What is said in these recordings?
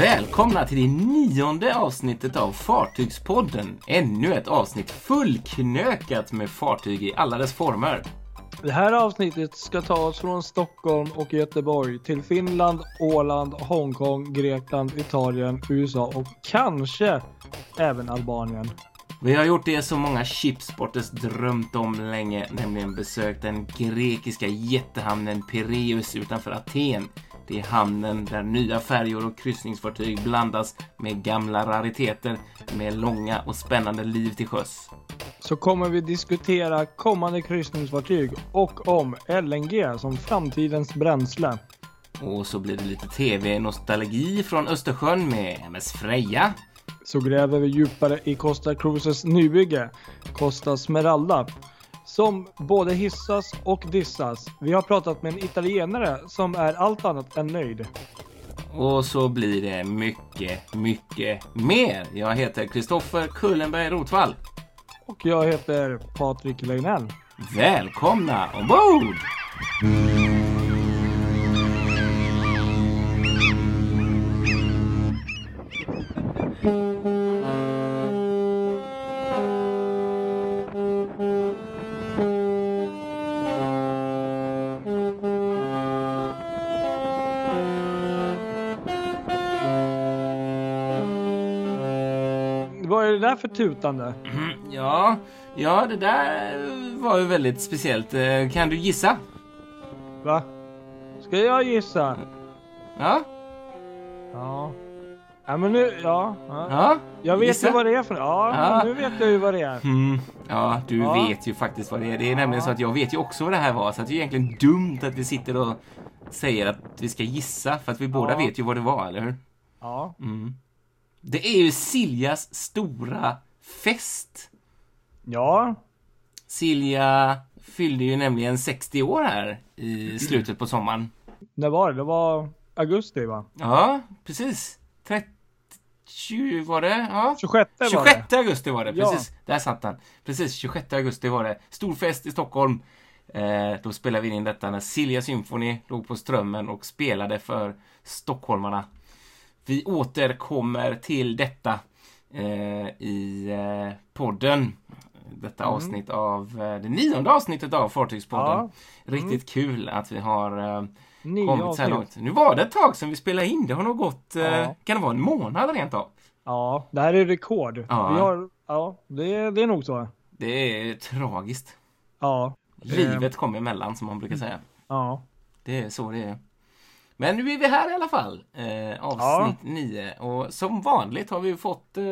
Välkomna till det nionde avsnittet av Fartygspodden. Ännu ett avsnitt fullknökat med fartyg i alla dess former. Det här avsnittet ska ta oss från Stockholm och Göteborg till Finland, Åland, Hongkong, Grekland, Italien, USA och kanske även Albanien. Vi har gjort det som många chipsporters drömt om länge, nämligen besökt den grekiska jättehamnen Pireus utanför Aten. Det är hamnen där nya färjor och kryssningsfartyg blandas med gamla rariteter med långa och spännande liv till sjöss. Så kommer vi diskutera kommande kryssningsfartyg och om LNG som framtidens bränsle. Och så blir det lite tv-nostalgi från Östersjön med MS Freja. Så gräver vi djupare i Costa Cruises nybygge, Costa Smeralda, som både hissas och dissas. Vi har pratat med en italienare som är allt annat än nöjd. Och så blir det mycket, mycket mer. Jag heter Kristoffer Kullenberg Rotvall. Och jag heter Patrik Legnell. Välkomna ombord! För tutande? Ja, ja, det där var ju väldigt speciellt. Eh, Kan du gissa? Va? Ska jag gissa? Ja? Ja. Ja men nu, ja. ja. Ja? Jag vet Gissa? ju vad det är för Ja, Ja. nu vet jag ju vad det är. Mm, ja, du Ja. vet ju faktiskt vad det är. Det är nämligen så att jag vet ju också vad det här var. Så att det är egentligen dumt att vi sitter och säger att vi ska gissa. För att vi båda vet ju vad det var, eller hur? Ja. Mm. Det är ju Siljas stora fest. Ja. Silja fyllde ju nämligen 60 år här i slutet på sommaren. Det var det. Det var augusti va? Ja, precis. 30 var det? Ja. 26 var 26 det. augusti var det, Ja. precis. Där satt han. Precis, 26 augusti var det. Stor fest i Stockholm. Eh, då spelade vi in detta när Silja Symphony låg på Strömmen och spelade för stockholmarna. Vi återkommer till detta eh, i eh, podden. Detta Mm. avsnitt av eh, det nionde avsnittet av Fartygspodden. Ja. Riktigt kul att vi har eh, Nio kommit så här långt. Nu var det ett tag sedan vi spelade in. Det har nog gått, eh, Ja. kan det vara en månad rent av? Ja, det här är rekord. Ja. Vi har, ja, det, det är nog så. Det är tragiskt. Ja. Livet kom emellan som man brukar säga. Ja. Det är så det är. Men nu är vi här i alla fall. Eh, avsnitt 9. Och som vanligt har vi fått eh,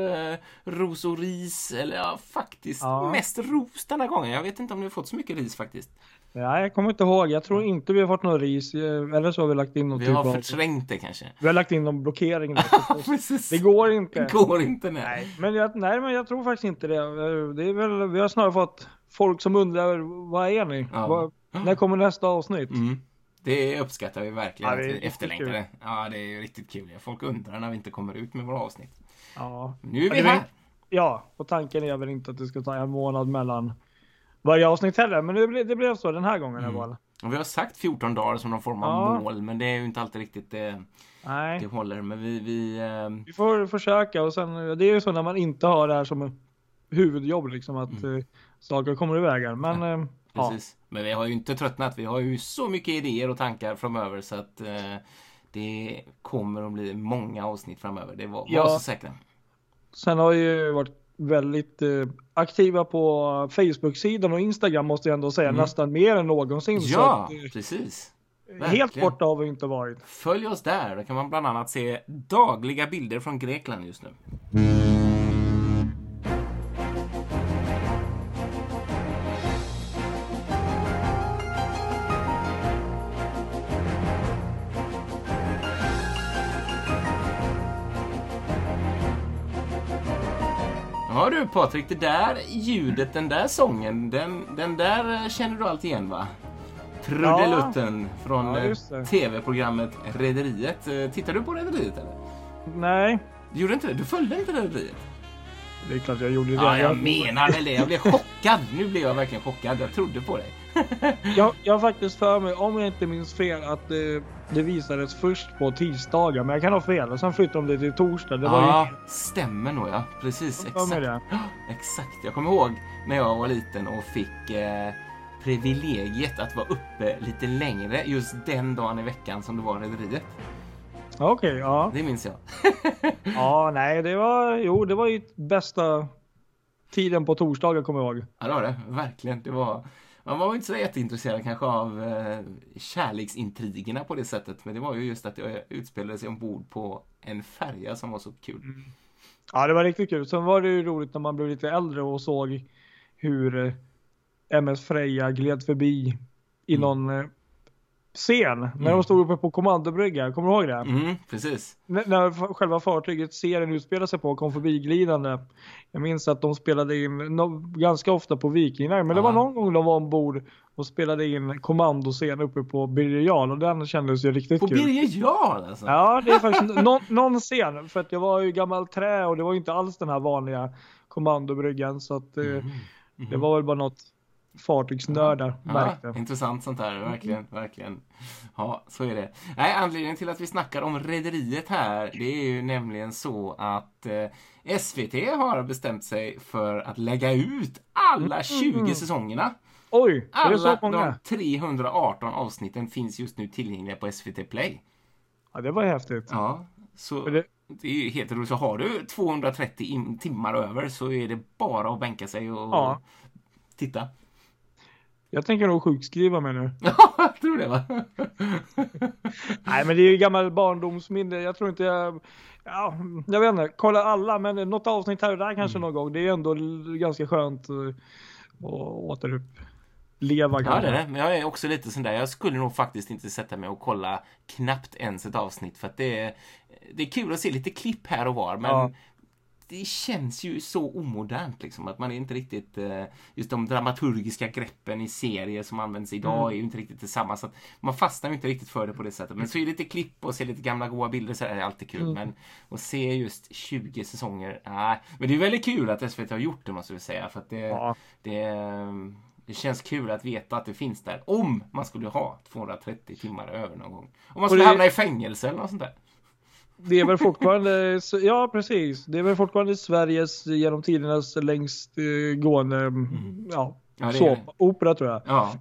ros och ris. Eller ja, faktiskt Ja. mest ros den här gången. Jag vet inte om vi har fått så mycket ris faktiskt. Nej, jag kommer inte ihåg. Jag tror inte vi har fått någon ris. eh, Eller så har vi lagt in någon Vi typ har förträngt det kanske. Vi har lagt in någon blockering. där. Det går inte. Det går inte nej. Nej, men jag, nej, men jag tror faktiskt inte det. Det är väl, vi har snarare fått folk som undrar, vad är ni? Ja. Vad, när kommer nästa avsnitt? Mm. Det uppskattar vi verkligen Ja, det är det. Ja, det är ju riktigt kul. Folk undrar när vi inte kommer ut med våra avsnitt. Ja. Nu är vi här. Ja, och tanken är väl inte att det ska ta en månad mellan varje avsnitt heller. Men det, ble, det blev så den här gången Mm. i alla fall. Och vi har sagt 14 dagar som någon form av Ja. mål, men det är ju inte alltid riktigt det, Nej, det håller. Men vi, vi eh, vi får försöka och sen, det är ju så när man inte har det här som huvudjobb liksom att eh, saker kommer i vägen. Men eh, ja. Mm. Precis. Men vi har ju inte tröttnat. Vi har ju så mycket idéer och tankar framöver så att eh, det kommer att bli många avsnitt framöver. Det var, Ja. var så säkra. Sen har ju varit väldigt eh, aktiva på Facebook-sidan och Instagram måste jag ändå säga, Mm. nästan mer än någonsin. Ja, att, eh, precis. helt verkligen. borta har vi inte varit. Följ oss där. Där kan man bland annat se dagliga bilder från Grekland just nu. Du Patrik, det där ljudet, den där sången, den, den där eh, känner du allt igen va? Trudelutten från Ja, eh, tv-programmet Rederiet. Eh, Tittar du på Rederiet eller? Nej, Du gjorde inte det? Du följde inte Rederiet? Det är klart jag gjorde det. Ja, jag menar väl det. Jag blev chockad. Nu blev jag verkligen chockad. Jag trodde på dig. jag, jag har faktiskt för mig, om jag inte minns fel, att det, det visades först på tisdagar. Men jag kan ha fel. Och sen flyttade de det till torsdag. Det var ja, ju... stämmer nog ja. Precis, exakt. det. Exakt. Jag kommer ihåg när jag var liten och fick eh, privilegiet att vara uppe lite längre just den dagen i veckan som det var Rederiet. Okej, ja. Det minns jag. Ja, nej, det var, jo, det var ju bästa tiden på torsdagar kommer jag ihåg. Ja, det var det. Verkligen. Det var... Man var inte så jätteintresserad kanske av eh, kärleksintrigerna på det sättet. Men det var ju just att det utspelade sig ombord på en färja som var så kul. Ja, det var riktigt kul. Sen var det ju roligt när man blev lite äldre och såg hur eh, MS Freja gled förbi i Mm. någon eh, scen när de stod uppe på kommandobrygga. Kommer du ihåg det? Mm, precis. N- när själva fartyget serien utspelar sig på kom förbi glidande. Jag minns att de spelade in no, ganska ofta på Vikingar, men det var någon gång de var ombord och spelade in kommandoscen uppe på Birger Jarl och den kändes ju riktigt På kul. Birger Jarl alltså. Ja, det är faktiskt någon, någon scen. För att jag var ju gammal trä och det var ju inte alls den här vanliga kommandobryggan. Så att eh, det var väl bara något fartygsnördar Ja, intressant sånt här, verkligen, verkligen. Ja, så är det. Nej, anledningen till att vi snackar om Rederiet här, det är ju nämligen så att eh, SVT har bestämt sig för att lägga ut alla 20 säsongerna. Oj, är det så Alla många? de 318 avsnitten finns just nu tillgängliga på SVT Play. Ja, det var häftigt. Ja, så det- det är ju helt roligt. Så har du 230 in- timmar över så är det bara att bänka sig och Ja. titta. Jag tänker nog sjukskriva mig nu. Ja, jag tror det va? Nej, men det är ju gammal barndomsminne. Jag tror inte jag... Ja, jag vet inte. Kolla alla, men något avsnitt här och där kanske någon gång. Det är ändå ganska skönt eh, att återuppleva Ja, det är det. Men jag är också lite sån där. Jag skulle nog faktiskt inte sätta mig och kolla knappt ens ett avsnitt för att det är, det är kul att se lite klipp här och var, men Ja. Det känns ju så omodernt liksom att man är inte riktigt eh, just de dramaturgiska greppen i serier som används idag Mm. är ju inte riktigt detsamma så man fastnar ju inte riktigt för det på det sättet. Men så är det lite klipp och se lite gamla goa bilder så är det alltid Mm. kul. Men att se just 20 säsonger, nej. Men det är väldigt kul att SVT har gjort det måste vi säga för att det, Ja. det, det känns kul att veta att det finns där. Om man skulle ha 230 timmar över någon gång. Om man skulle det- hamna i fängelse eller något sånt där. Det är väl fortfarande, ja precis, det är väl fortfarande Sveriges genom tidernas längst eh, gående, ja, Mm. Ja, det. såpopera tror jag. Ja,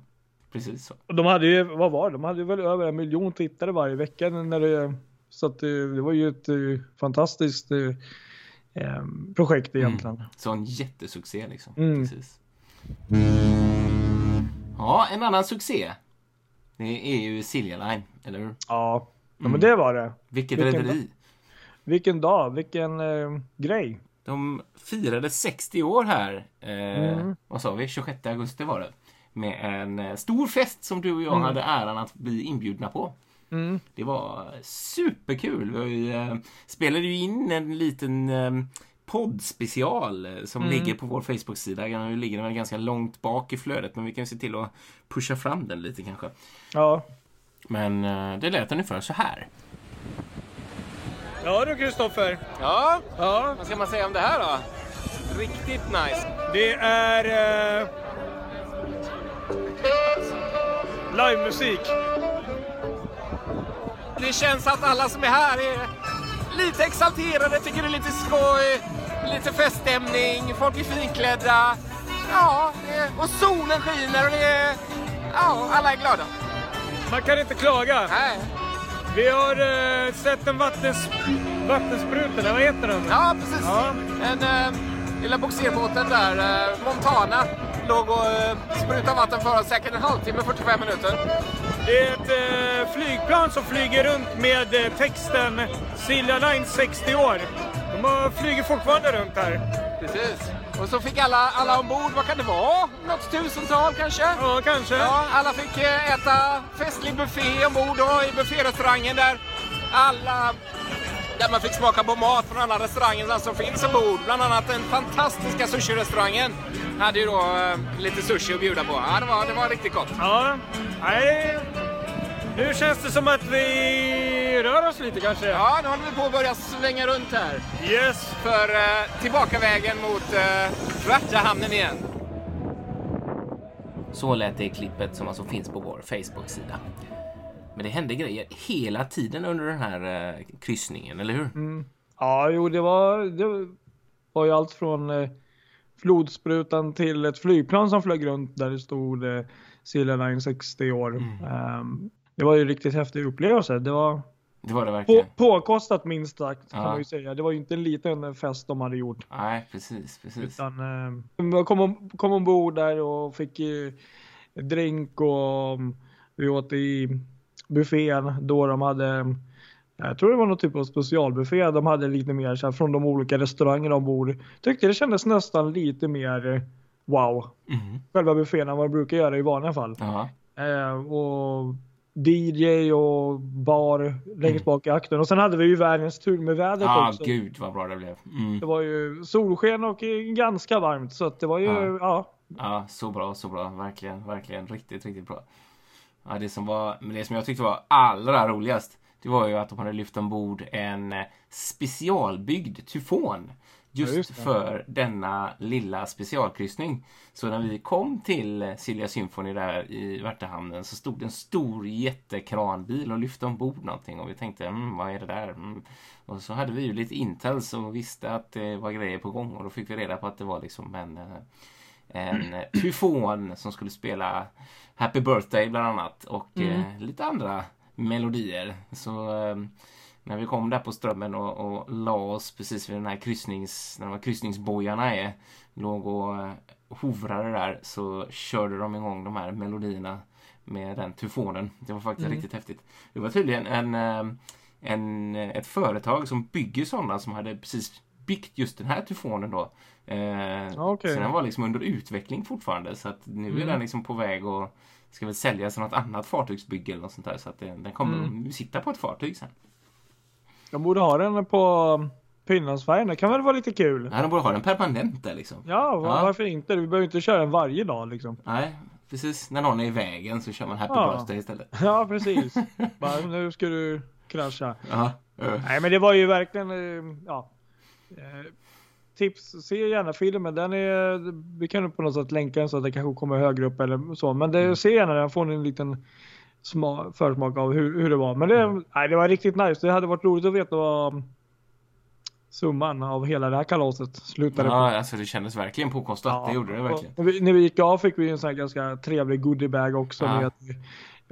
precis så. De hade ju, vad var det? De hade väl över en miljon tittare varje vecka när det, så att det, det var ju ett eh, fantastiskt eh, eh, projekt egentligen. Så en jättesuccé liksom. Mm. Precis. Ja, en annan succé. Det är ju Silja Line, eller hur? Ja, ja Mm. men det var det. Vilket Vilken rederi. Vilken dag, vilken eh, grej. De firade 60 år här. Eh, Mm. Vad sa vi? 26 augusti var det. Med en eh, stor fest som du och jag hade äran att bli inbjudna på. Mm. Det var superkul. Vi eh, spelade ju in en liten eh, poddspecial eh, som Mm. ligger på vår Facebook-sida. Nu ligger den väl ganska långt bak i flödet men vi kan se till att pusha fram den lite kanske. Ja. Men eh, det lät ungefär så här. Ja du Kristoffer. Ja, Ja, vad ska man säga om det här då? Riktigt nice. det är eh, livemusik. Det känns att alla som är här är lite exalterade, tycker det är lite skoj, lite feststämning, folk är finklädda. Ja, och solen skiner och det är... Ja, alla är glada. Man kan inte klaga. Nej. Vi har eh, sett en vattens, vattenspruta, vad heter den? Ja, precis. Ja. En äh, lilla bogserbåten där, eh, Montana, låg och äh, sprutade vatten för oss säkert en halvtimme, 45 minuter. Det är ett eh, flygplan som flyger runt med eh, texten Silja Line 60 år. De har, flyger fortfarande runt här. Precis. Och så fick alla, alla ombord, vad kan det vara? Något tusental kanske? Ja, kanske. Ja, alla fick eh, äta festlig buffé ombord och i bufférestaurangen där alla där man fick smaka på mat från alla restauranger som finns ombord. Bland annat den fantastiska sushi-restaurangen hade ju då eh, lite sushi att bjuda på. Ja, det var, det var riktigt gott. Ja, nej, Nu känns det som att vi rör oss lite kanske. Ja, nu håller vi på att börja svänga runt här. Yes. För eh, tillbakavägen mot eh, Svarta hamnen igen. Så lät det i klippet som alltså finns på vår Facebook-sida. Men det hände grejer hela tiden under den här eh, kryssningen, eller hur? Mm. Ja, jo, det var, det var ju allt från eh, flodsprutan till ett flygplan som flög runt där det stod eh, Silja Line 60 år. Mm. Um, det var ju riktigt häftig upplevelse. Det var Det var det på, verkligen. påkostat minst sagt kan Ja. man ju säga. Det var ju inte en liten fest de hade gjort. Nej, precis, precis. Utan eh, kom, om, kom ombord där och fick eh, drink och um, vi åt i buffén då de hade jag tror det var någon typ av specialbuffé. De hade lite mer så här, från de olika restaurangerna ombord. Tyckte det kändes nästan lite mer wow. Mhm. Själva buffén än vad det brukar göra i vanliga fall. Ja, Eh, och DJ och bar längst Mm. bak i akten. Och sen hade vi ju världens tur med vädret ah, också. gud vad bra det blev. Mm. Det var ju solsken och eh, ganska varmt så att det var ju, Ja. ja. Ja, så bra, så bra. Verkligen, verkligen. Riktigt, riktigt bra. Ja, det som var, men det som jag tyckte var allra roligast, det var ju att de hade lyft ombord en eh, specialbyggd tyfon. Just, Ja, just för denna lilla specialkryssning. Så när vi kom till Silja Symphony där i Värtahamnen så stod en stor jättekranbil och lyfte ombord någonting och vi tänkte, mm, vad är det där? Mm. Och så hade vi ju lite intel och visste att det var grejer på gång och då fick vi reda på att det var liksom en en tyfon som skulle spela Happy Birthday bland annat och Mm. eh, lite andra melodier. Så eh, när vi kom där på Strömmen och, och la oss precis vid den här kryssnings, när de här kryssningsbojarna är, låg och eh, hovrade där så körde de igång de här melodierna med den tyfonen. Det var faktiskt Mm. riktigt häftigt. Det var tydligen en, eh, en, ett företag som bygger sådana som hade precis byggt just den här tyfonen då. Eh, Okej. Så den var liksom under utveckling fortfarande så att nu är Mm. den liksom på väg och ska väl säljas till något annat fartygsbygge eller något sånt där så att den, den kommer Mm. att sitta på ett fartyg sen. De borde ha den på Finlandsfärjan. Det kan väl vara lite kul? Nej, de borde ha den permanent där liksom. Ja, var, Ja. varför inte? Vi behöver inte köra den varje dag liksom. Nej, precis. När någon är i vägen så kör man Happy Ja. Birthday istället. Ja, precis. Bara, nu ska du krascha. Ja. Nej, men det var ju verkligen, eh, ja. Eh, Tips, se gärna filmen. Den är, vi kan på något sätt länka den så att det kanske kommer högre upp eller så. Men det, se gärna den, får ni en liten sma, försmak av hur, hur det var. Men det, nej, det var riktigt nice. Det hade varit roligt att veta vad summan av hela det här kalaset slutade på. Ja, alltså det kändes verkligen påkostat. Det gjorde det verkligen. När, vi, när vi gick av fick vi en sån här ganska trevlig goodiebag också Ja. med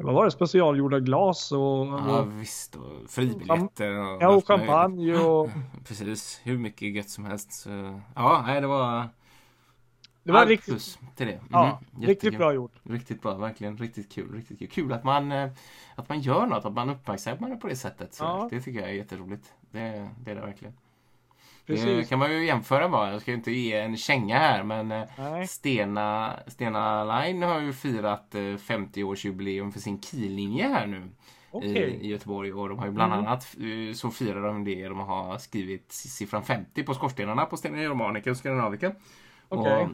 vad var det, specialgjorda glas och, Ja, och, visst. Och fribiljetter och... ja, och champagne och Precis. Hur mycket gött som helst. Så, ja, nej, det var... det var allt riktigt, plus till det. ja, Mhm, riktigt bra gjort. Riktigt bra, verkligen riktigt kul. Riktigt kul. kul att man, eh, att man gör något, att man uppmärksammar det på det sättet. Så Ja. Det tycker jag är jätteroligt. Det, det är det verkligen. Det Precis. kan man ju jämföra bara. Jag ska ju inte ge en känga här men eh, Nej. Stena, Stena Line har ju firat eh, 50-årsjubileum för sin Kiellinje här nu Okej. i, i Göteborg. Och de har ju bland Mm. annat eh, så firar de det. De har skrivit siffran 50 på skorstenarna på Stena Germanica och Skandinavica. Okej. Och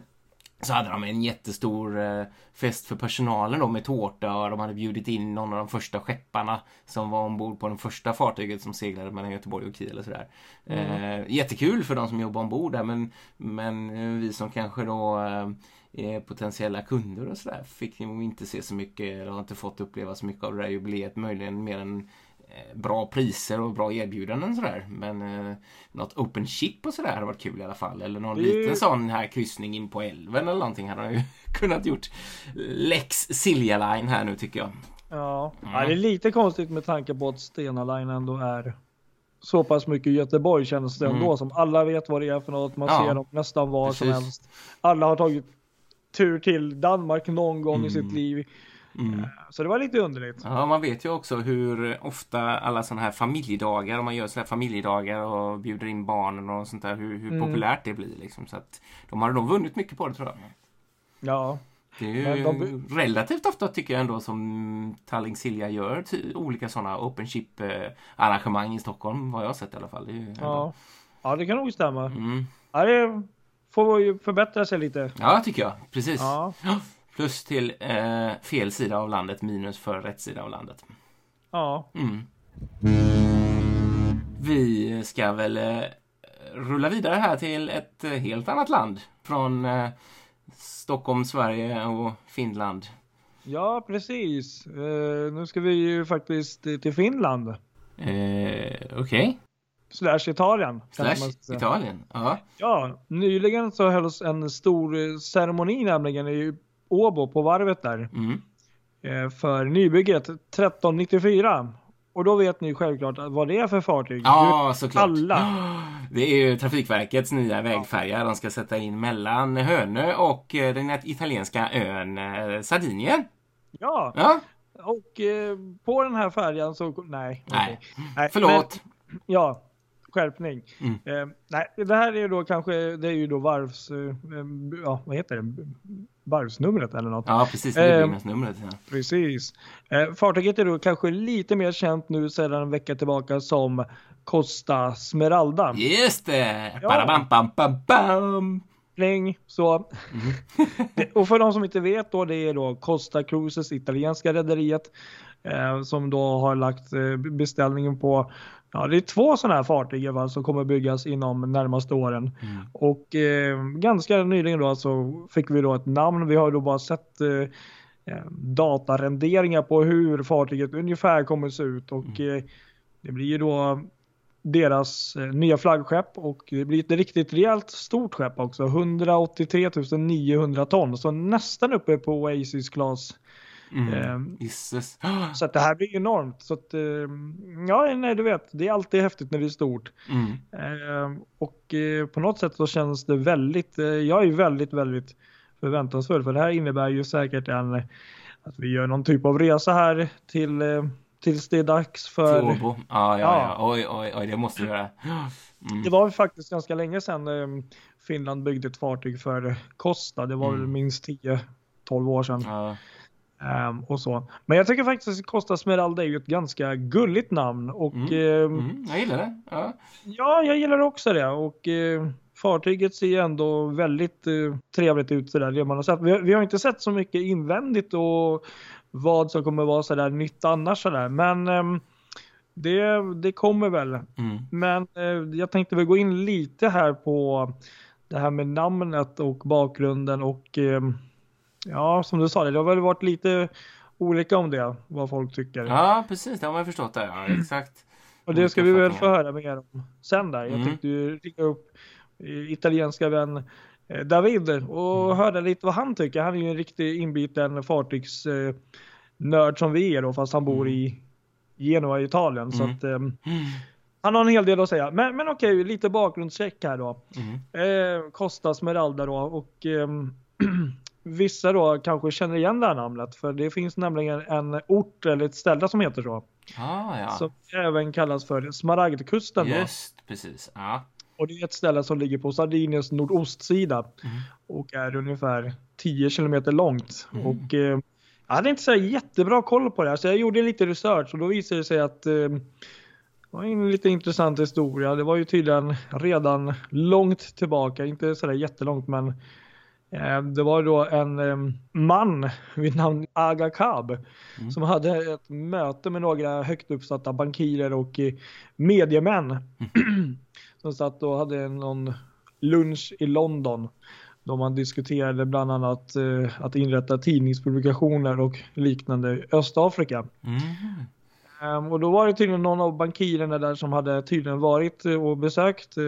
så hade de en jättestor eh, fest för personalen då med tårta och de hade bjudit in någon av de första skepparna som var ombord på det första fartyget som seglade mellan Göteborg och Kiel och sådär. Eh, jättekul för de som jobbar ombord där men, men eh, vi som kanske då är potentiella kunder och sådär fick nog inte se så mycket eller har inte fått uppleva så mycket av det där jubileet. Möjligen mer än bra priser och bra erbjudanden sådär. Men eh, något open chip och sådär hade varit kul i alla fall. Eller någon liten sån här kryssning in på älven eller någonting hade de ju kunnat gjort. Lex Silja Line här nu tycker jag. Ja. Mm. ja, det är lite konstigt med tanke på att Stena Line ändå är så pass mycket Göteborg känns det ändå Mm. som alla vet vad det är för något. Man Ja, ser dem nästan var som precis. helst. Alla har tagit tur till Danmark någon gång i sitt Mm. liv. Mm. Så det var lite underligt. Ja, man vet ju också hur ofta alla sådana här familjedagar, om man gör sådana här familjedagar och bjuder in barnen och sånt där, hur, hur Mm. populärt det blir liksom. Så att de har nog vunnit mycket på det tror jag. Ja, Det är ju de- relativt ofta tycker jag ändå som Tallink Silja gör olika sådana open chip eh, arrangemang i Stockholm, vad jag har sett i alla fall. Ändå- ja. ja det kan nog stämma. Mm. Ja, det får ju förbättra sig lite. ja, tycker jag. Precis. Ja, Plus till eh, fel sida av landet minus för rätt sida av landet. Ja. Mm. Vi ska väl eh, rulla vidare här till ett eh, helt annat land. Från eh, Stockholm, Sverige och Finland. Ja, precis. Eh, nu ska vi ju faktiskt till Finland. Eh, Okej. Slash Italien. Slash. Italien. Ja. Ja, nyligen så hölls en stor ceremoni nämligen i Åbo på varvet där. Mm. eh, För nybygget 1394. Och då vet ni självklart vad det är för fartyg. Ja, såklart. alla. Det är ju Trafikverkets nya vägfärja de ska sätta in mellan Hönö och eh, den italienska ön eh, Sardinien. Ja, Ja, och eh, på den här färjan så... Nej. Nej. Nej, förlåt. Men, ja, skärpning. Mm. Eh, nej, det här är ju då kanske, det är ju då varvs... Eh, ja, vad heter det? Varvsnumret eller något. Ja, precis. Eh, Nybyggnadsnumret. Ja. Precis. Eh, fartyget är då kanske lite mer känt nu sedan en vecka tillbaka som Costa Smeralda. Just det! Ja. Badabam, bam, bam, bam. Pling, så. Mm. Och för de som inte vet då, det är då Costa Cruises, italienska rederiet, eh, som då har lagt eh, beställningen på, ja det är två sådana här fartyg fall som kommer byggas inom närmaste åren. Mm. Och eh, ganska nyligen då så fick vi då ett namn, vi har då bara sett eh, eh, datarenderingar på hur fartyget ungefär kommer se ut och eh, det blir ju då deras eh, nya flaggskepp och det blir ett riktigt rejält stort skepp också. 183 900 ton, så nästan uppe på Oasis class. Mm. Ehm, Gisses. Så att det här blir enormt. Så att, eh, ja, nej, du vet, det är alltid häftigt när det är stort. Mm. Eh, och eh, på något sätt så känns det väldigt, eh, jag är väldigt, väldigt förväntansfull för det här innebär ju säkert en, att vi gör någon typ av resa här till, eh, tills det är dags för, Åbo. Ja, ja, Ja. ja. Oj, oj, oj. Det måste vi göra. Mm. det var faktiskt ganska länge sedan eh, Finland byggde ett fartyg för Costa, det var Mm. väl minst 10-12 år sedan. Ja. Ehm, och så. Men jag tycker faktiskt att Costa Smeralda är ju ett ganska gulligt namn och Mm. ehm, Mm. Jag gillar det. Ja. Ja, jag gillar också det och eh, fartyget ser ju ändå väldigt eh, trevligt ut sådär det man har sett. Vi, har- vi har inte sett så mycket invändigt och vad som kommer vara sådär nytt annars sådär. Men ehm, det, det kommer väl. Mm. Men eh, jag tänkte väl gå in lite här på det här med namnet och bakgrunden och ja, som du sa, det har väl varit lite olika om det, vad folk tycker. ja, precis. Det har man förstått. Där. Ja, exakt. Och det ska vi väl få höra mer om sen där. Jag Mm. tänkte ju ringa upp eh, italienska vän eh, David och Mm. höra lite vad han tycker. Han är ju en riktig inbiten fartygsnörd som vi är då, fast han bor Mm. i Genua i Italien. Så Mm. att, ehm, Mm. han har en hel del att säga. Men, men okej, lite bakgrundscheck här då. Mm. Eh, Costa Smeralda då och ehm, vissa då kanske känner igen det här namnet för det finns nämligen en ort eller ett ställe som heter så. Ah, ja. Som även kallas för Smaragdkusten då. Just precis. Ja. Och det är ett ställe som ligger på Sardiniens nordostsida Mm. och är ungefär 10 kilometer långt. Mm. Och eh, jag hade inte så jättebra koll på det här så jag gjorde lite research och då visade det sig att eh, det var en lite intressant historia. Det var ju tydligen redan långt tillbaka, inte sådär jättelångt men det var då en eh, man vid namn Aga Kab Mm. som hade ett möte med några högt uppsatta bankirer och eh, mediemän som satt och hade någon lunch i London då man diskuterade bland annat eh, att inrätta tidningspublikationer och liknande i Östafrika. Mm. Ehm, och då var det tydligen någon av bankirerna där som hade tydligen varit eh, och besökt eh,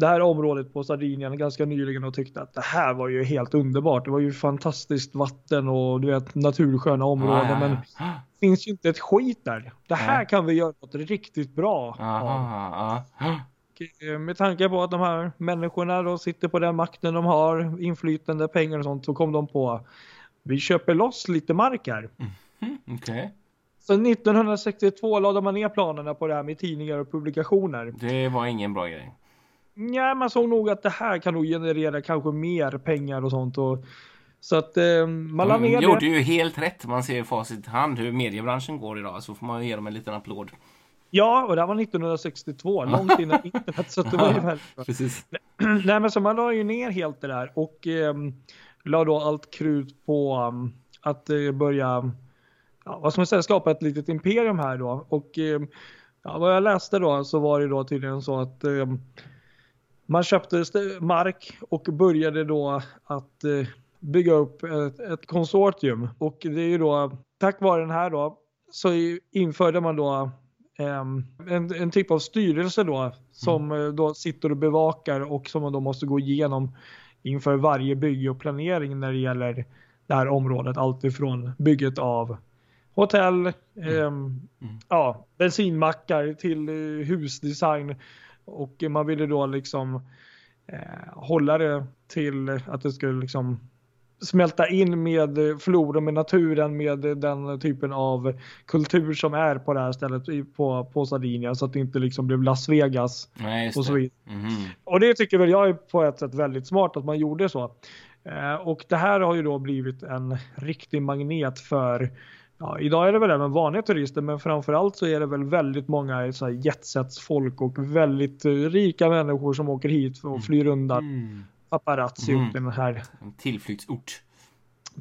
det här området på Sardinien ganska nyligen och tyckte att det här var ju helt underbart. Det var ju fantastiskt vatten och du vet natursköna områden Ah, men det finns ju inte ett skit där. Det här Nej. kan vi göra något riktigt bra eh, Med tanke på att de här människorna då sitter på den makten de har, inflytande, pengar och sånt, så kom de på vi köper loss lite mark här. Mm, Okej. Så 1962 lade man ner planerna på det här med tidningar och publikationer. Det var ingen bra grej. Ja, man såg nog att det här kan nog generera kanske mer pengar och sånt. Och, så att eh, man la De ner gjorde det. ju helt rätt. Man ser i facit hand hur mediebranschen går idag. Så får man ge dem en liten applåd. Ja, och det här var 1962, långt innan internet. Så det var ju väldigt. Precis. Nej men så man la ju ner helt det där och eh, la då allt krut på um, att eh, börja ja, vad ska man säga, skapa ett litet imperium här då. Och eh, ja, vad jag läste då så var det då tydligen så att eh, man köpte mark och började då att eh, bygga upp ett, ett konsortium. Och det är ju då tack vare den här då så införde man då ehm, en, en typ av styrelse då som mm. då sitter och bevakar och som man då måste gå igenom inför varje bygge och planering när det gäller det här området. Allt ifrån bygget av hotell, mm. Eh, mm. ja, bensinmackar till eh, husdesign och man ville då liksom eh, hålla det till att det skulle liksom smälta in med floran, med naturen, med den typen av kultur som är på det här stället på, på Sardinia så att det inte liksom blev Las Vegas. Nej, och så vidare. Mm -hmm. Och det tycker väl jag är på ett sätt väldigt smart att man gjorde så. Eh, och det här har ju då blivit en riktig magnet för Ja, idag är det väl även vanliga turister men framförallt så är det väl väldigt många så jetsets folk och väldigt rika människor som åker hit och flyr undan. Mm paparazzi mm. upp den här. En tillflyktsort.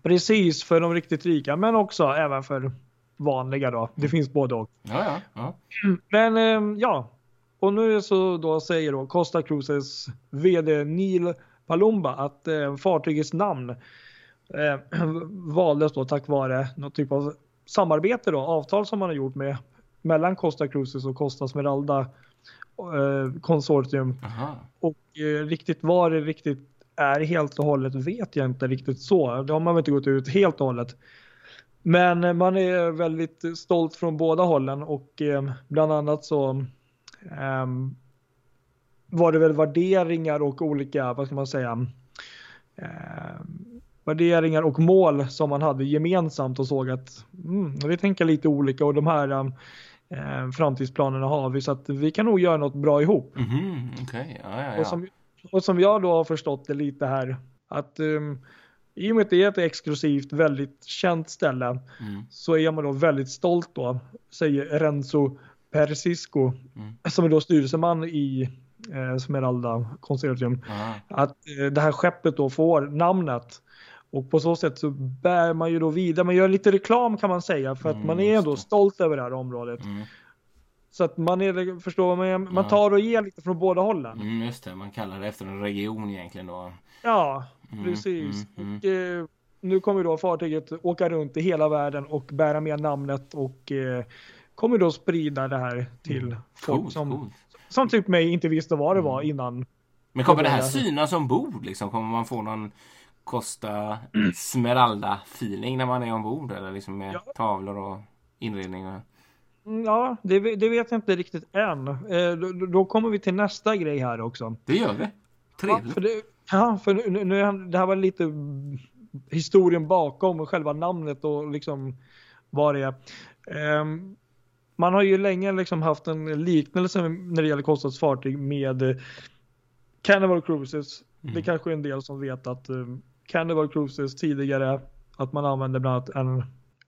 Precis, för de riktigt rika, men också även för vanliga då. Det mm. finns både och. Ja, ja, ja. Men eh, ja, och nu så då säger då Costa Cruises vd Neil Palumba att eh, fartygets namn eh, valdes då tack vare någon typ av samarbete då, avtal som man har gjort med mellan Costa Cruises och Costa Smeralda eh, konsortium. Aha. Och eh, riktigt vad det riktigt är helt och hållet vet jag inte riktigt så. Det har man väl inte gått ut helt och hållet. Men eh, man är väldigt stolt från båda hållen och eh, bland annat så ehm, var det väl värderingar och olika, vad ska man säga, eh, värderingar och mål som man hade gemensamt och såg att mm, vi tänker lite olika och de här eh, framtidsplanerna har vi så att vi kan nog göra något bra ihop. Mm -hmm, okay. ja, ja, ja. Och, som, och som jag då har förstått det lite här att um, i och med att det är ett exklusivt, väldigt känt ställe mm. så är man då väldigt stolt då, säger Renzo Persisco, mm. som är då styrelseman i eh, Smeralda konsortium, att eh, det här skeppet då får namnet och på så sätt så bär man ju då vidare, man gör lite reklam kan man säga för att mm, man är ändå stolt över det här området. Mm. Så att man är, förstår man, man tar och ger lite från båda hållen. Mm, just det, man kallar det efter en region egentligen då. Ja, mm, precis. Mm, och, eh, nu kommer då fartyget åka runt i hela världen och bära med namnet och eh, kommer då sprida det här till mm. folk cool, som, cool. som typ mig inte visste vad det var innan. Men kommer det här synas ombord liksom? Kommer man få någon Costa Smeralda-feeling när man är ombord? Eller liksom med ja. tavlor och inredning? Och... Mm, ja, det, det, vet jag inte riktigt än. Eh, då, då, kommer vi till nästa grej här också. Det gör vi. Trevligt. Ja, för, det, ja, för nu, nu, det här var lite historien bakom själva namnet och liksom vad det är. Eh, man har ju länge liksom haft en liknelse när det gäller kostnadsfartyg med Carnival Cruises. Mm. Det kanske är en del som vet att um, Carnival Cruises tidigare att man använde bland annat en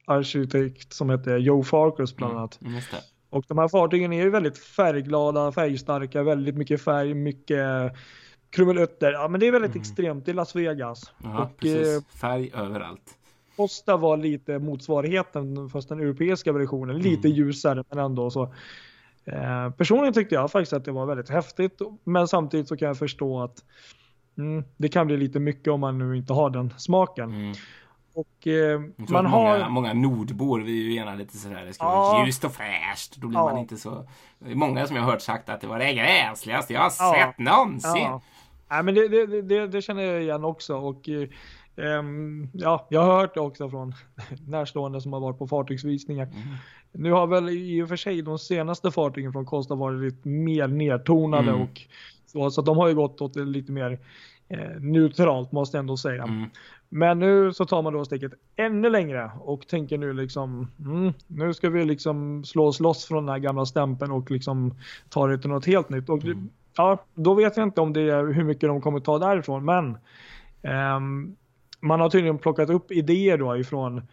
arkitekt som heter Joe Farkas bland mm, annat. Mm, och de här fartygen är ju väldigt färgglada, färgstarka, väldigt mycket färg, mycket krumelutter. Ja men det är väldigt mm. extremt, det är Las Vegas. Ja, och, precis. Eh, färg överallt. Costa var lite motsvarigheten, fast den europeiska versionen, lite mm. ljusare men ändå så. Eh, personligen tyckte jag faktiskt att det var väldigt häftigt, men samtidigt så kan jag förstå att mm, det kan bli lite mycket om man nu inte har den smaken. Mm. Och eh, man har... Många, nordbor, vi är ju gärna lite sådär, det ska ja. vara ljust och fräscht. Då blir ja. man inte så... Det är många som jag har hört sagt att det var det gräsligaste jag har ja. sett någonsin. Ja. Nej, men det, det, det, det, känner jag igen också. Och, eh, ja, jag har hört det också från närstående som har varit på fartygsvisningar. Mm. Nu har väl i och för sig de senaste fartygen från Costa varit lite mer nedtonade mm. och så, så de har ju gått åt lite mer neutralt måste jag ändå säga. Mm. Men nu så tar man då steget ännu längre och tänker nu liksom mm, nu ska vi liksom slå oss loss från den här gamla stämpeln och liksom ta det till något helt nytt. Och mm. ja, då vet jag inte om det är hur mycket de kommer ta därifrån, men eh, man har tydligen plockat upp idéer då ifrån Eh,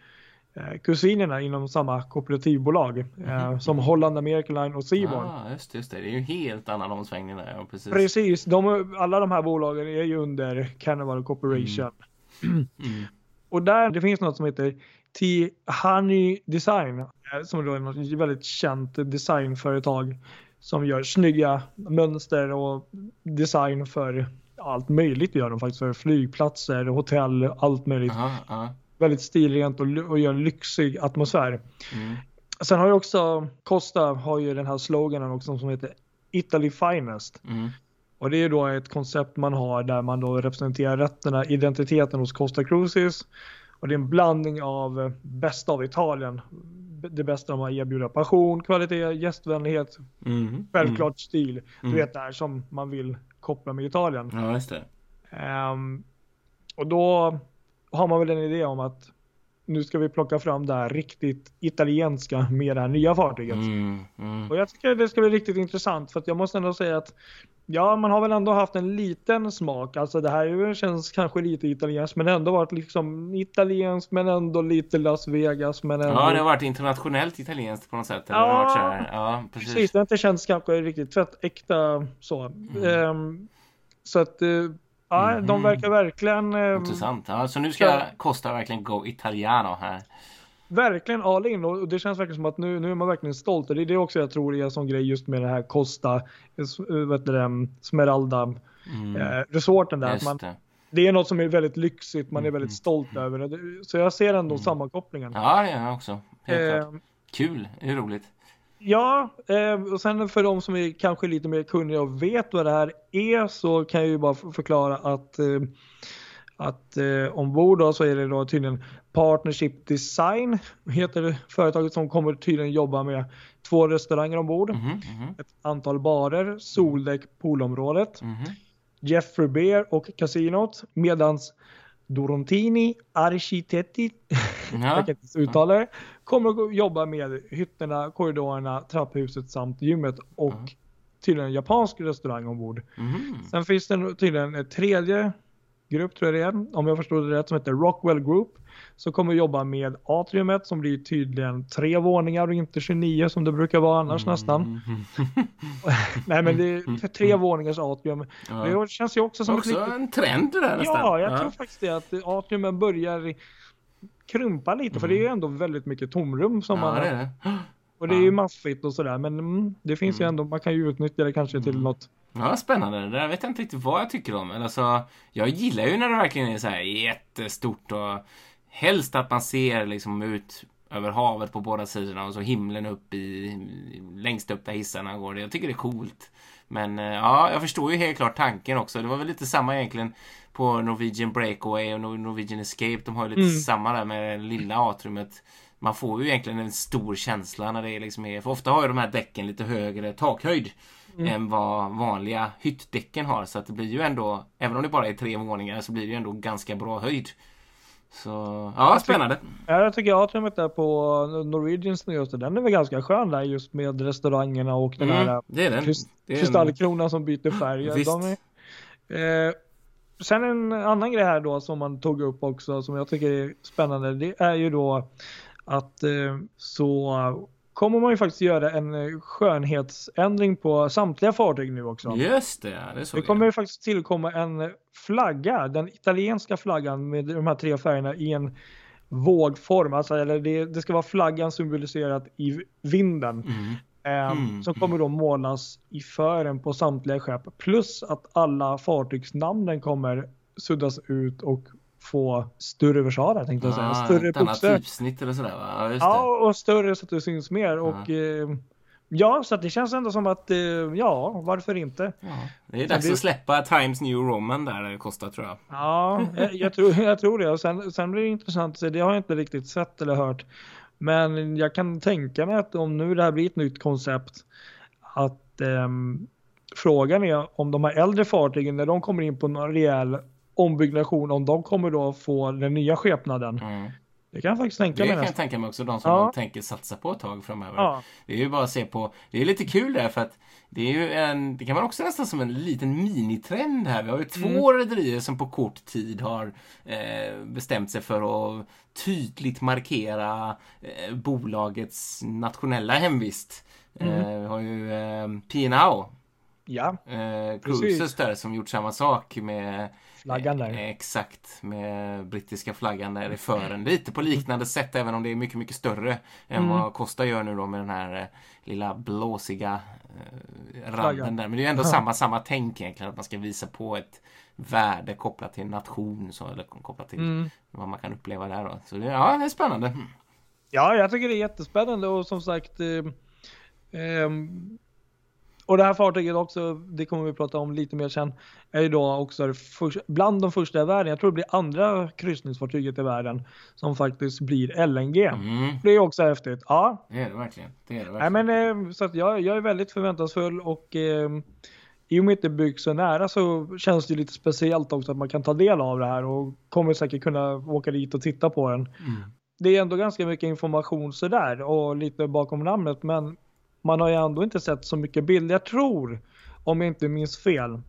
kusinerna inom samma kooperativbolag mm som Holland American Line och Seaborn. Ah, just, just det, det är ju en helt annan omsvängning där. Ja, precis, precis. De, alla de här bolagen är ju under Carnival Corporation. Mm. Mm. och där det finns något som heter Tihani Design, eh, som då är något väldigt känt designföretag som gör snygga mönster och design för allt möjligt gör de faktiskt. För flygplatser, hotell, allt möjligt. Aha, aha. Väldigt stilrent och, och gör en lyxig atmosfär. Mm. Sen har ju också Costa har ju den här sloganen också som heter Italy Finest. Mm. Och det är då ett koncept man har där man då representerar rätterna, identiteten hos Costa Cruises. Och det är en blandning av eh, bästa av Italien. Det bästa de har erbjuda passion, kvalitet, gästvänlighet, Mm. självklart stil. Du Mm. vet det här som man vill koppla med Italien. Mm. Ja, just det. Ehm, och då har man väl en idé om att nu ska vi plocka fram det här riktigt italienska med det här nya fartyget. Mm. Mm. Och jag tycker det ska bli riktigt intressant för att jag måste ändå säga att ja, man har väl ändå haft en liten smak. Alltså det här känns kanske lite italienskt men ändå varit liksom italienskt men ändå lite Las Vegas men ändå. Ja, det har varit internationellt italienskt på något sätt. Eller Ja, det ja precis. Precis, det har inte känts kanske riktigt tvärt äkta så. Ehm, så att eh, ja, de Mhm. verkar verkligen ehm, Intressant. Ja, så nu ska Ja. Costa verkligen go italiano här. verkligen all in och det känns verkligen som att nu, nu är man verkligen stolt. Det är det också jag tror är en sån grej just med det här Costa, eh, eh, vet du, det, Smeralda Mm. eh, resorten där. Just man, det. det är något som är väldigt lyxigt, man är Mm, väldigt stolt över det. Så jag ser ändå sammankopplingen. Ja, det gör jag också. Helt klart. Eh, Kul. Det är roligt. Ja, eh, och sen för de som är kanske lite mer kunniga och vet vad det här är så kan jag ju bara förklara att, eh, att eh, ombord då så är det då tydligen Partnership Design heter det företaget som kommer tydligen jobba med två restauranger ombord, Mhm, mhm, ett antal barer, soldäck, poolområdet, mhm. Jeffrey Beer och kasinot medans Dorontini Architetti jag Ja. ens uttala det, kommer att jobba med hytterna, korridorerna, trapphuset samt gymmet och Ja. tydligen en japansk restaurang ombord. Mhm. Sen finns det tydligen en tredje grupp tror jag det är, om jag förstod det rätt, som heter Rockwell Group. Som kommer jobba med atriumet som blir tydligen tre våningar och inte 29 som det brukar vara annars nästan. Mhm. Nej men det är tre våningars atrium. Ja. Det känns ju också som Också litet en trend det där nästan. Ja, jag tror faktiskt det att atriumen börjar krympa lite för det är ju ändå väldigt mycket tomrum som Mm. Ja, man det är det. Och det är ju maffigt och sådär men mm, det finns ju ändå, man kan ju utnyttja det kanske Mm. till något. Ja, spännande. Det där vet jag inte riktigt vad jag tycker om. Men alltså, jag gillar ju när det verkligen är så här jättestort och helst att man ser liksom ut över havet på båda sidorna och så himlen upp i längst upp där hissarna går. Jag tycker det är coolt. Men eh, ja, jag förstår ju helt klart tanken också. Det var väl lite samma egentligen på Norwegian Breakaway och Nor- Norwegian Escape. De har ju lite Mm. samma där med det lilla atriumet. Man får ju egentligen en stor känsla när det liksom är, för ofta har ju de här däcken lite högre takhöjd än vad vanliga hyttdäcken har. Så att det blir ju ändå, även om det bara är tre våningar, så blir det ju ändå ganska bra höjd. Så, ja, spännande. Ja, jag tycker atriumet där på Norwegians nyaste, den är väl ganska skön där just med restaurangerna och den här Mm, det är den. krist- Det är en- kristallkronan som byter färg. Visst. Är, eh, sen en annan grej här då som man tog upp också som jag tycker är spännande. Det är ju då att eh, så kommer man ju faktiskt göra en eh, skönhetsändring på samtliga fartyg nu också. Just det, det såg Det kommer ju faktiskt tillkomma en flagga, den italienska flaggan med de här tre färgerna i en vågform. Alltså, eller det, det ska vara flaggan symboliserat i vinden. Mm. Ehm, Mm. Som kommer då målas i fören på samtliga skepp. Plus att alla fartygsnamnen kommer suddas ut och få större versaler tänkte jag säga. Ah, Större ett annat typsnitt eller sådär va? Ja, Ja, och större så att det syns mer. Ja. Och, eh, ja, så att det känns ändå som att, eh, ja, varför inte? det. Ja, det är dags det- att släppa Times New Roman där det kostar tror jag. Ja, jag, jag, tror, jag tror det. Och sen, sen blir det intressant det har jag inte riktigt sett eller hört. Men jag kan tänka mig att om nu det här blir ett nytt koncept, att ehm, frågan är om de här äldre fartygen, när de kommer in på någon rejäl ombyggnation, om de kommer då få den nya skepnaden. Mm. Det kan jag faktiskt tänka Det mig kan jag tänka mig också, de som Ja. man tänker satsa på ett tag framöver. Ja. Det är ju bara att se på, det är lite kul där för att det är ju en, det kan man också nästan som en liten minitrend här. Vi har ju två rederier som på kort tid har eh, bestämt sig för att tydligt markera eh, bolagets nationella hemvist. Eh, vi har ju eh, P&O Ja, eh. Cruises där som gjort samma sak med flaggan där. Eh, exakt, med brittiska flaggan där i fören. Lite på liknande sätt, även om det är mycket, mycket större än Mm. vad Costa gör nu då med den här eh, lilla blåsiga eh, randen där. Men det är ändå Ja. samma, samma tänk egentligen, att man ska visa på ett värde kopplat till nation, så, eller kopplat till Mm. vad man kan uppleva där då. Så det, ja, det är spännande. Ja, jag tycker det är jättespännande och som sagt eh, ehm, och det här fartyget också, det kommer vi prata om lite mer sen, är ju då också först, bland de första i världen. Jag tror det blir andra kryssningsfartyget i världen som faktiskt blir LNG. Mm, Det är också häftigt. Ja, det är det verkligen. Det är det Nej, verkligen. men, eh, så jag, jag är väldigt förväntansfull och eh, i och med att det byggs så nära så känns det lite speciellt också att man kan ta del av det här och kommer säkert kunna åka dit och titta på den. Mm. Det är ändå ganska mycket information sådär och lite bakom namnet men man har ju ändå inte sett så mycket bilder. Jag tror, om jag inte minns fel,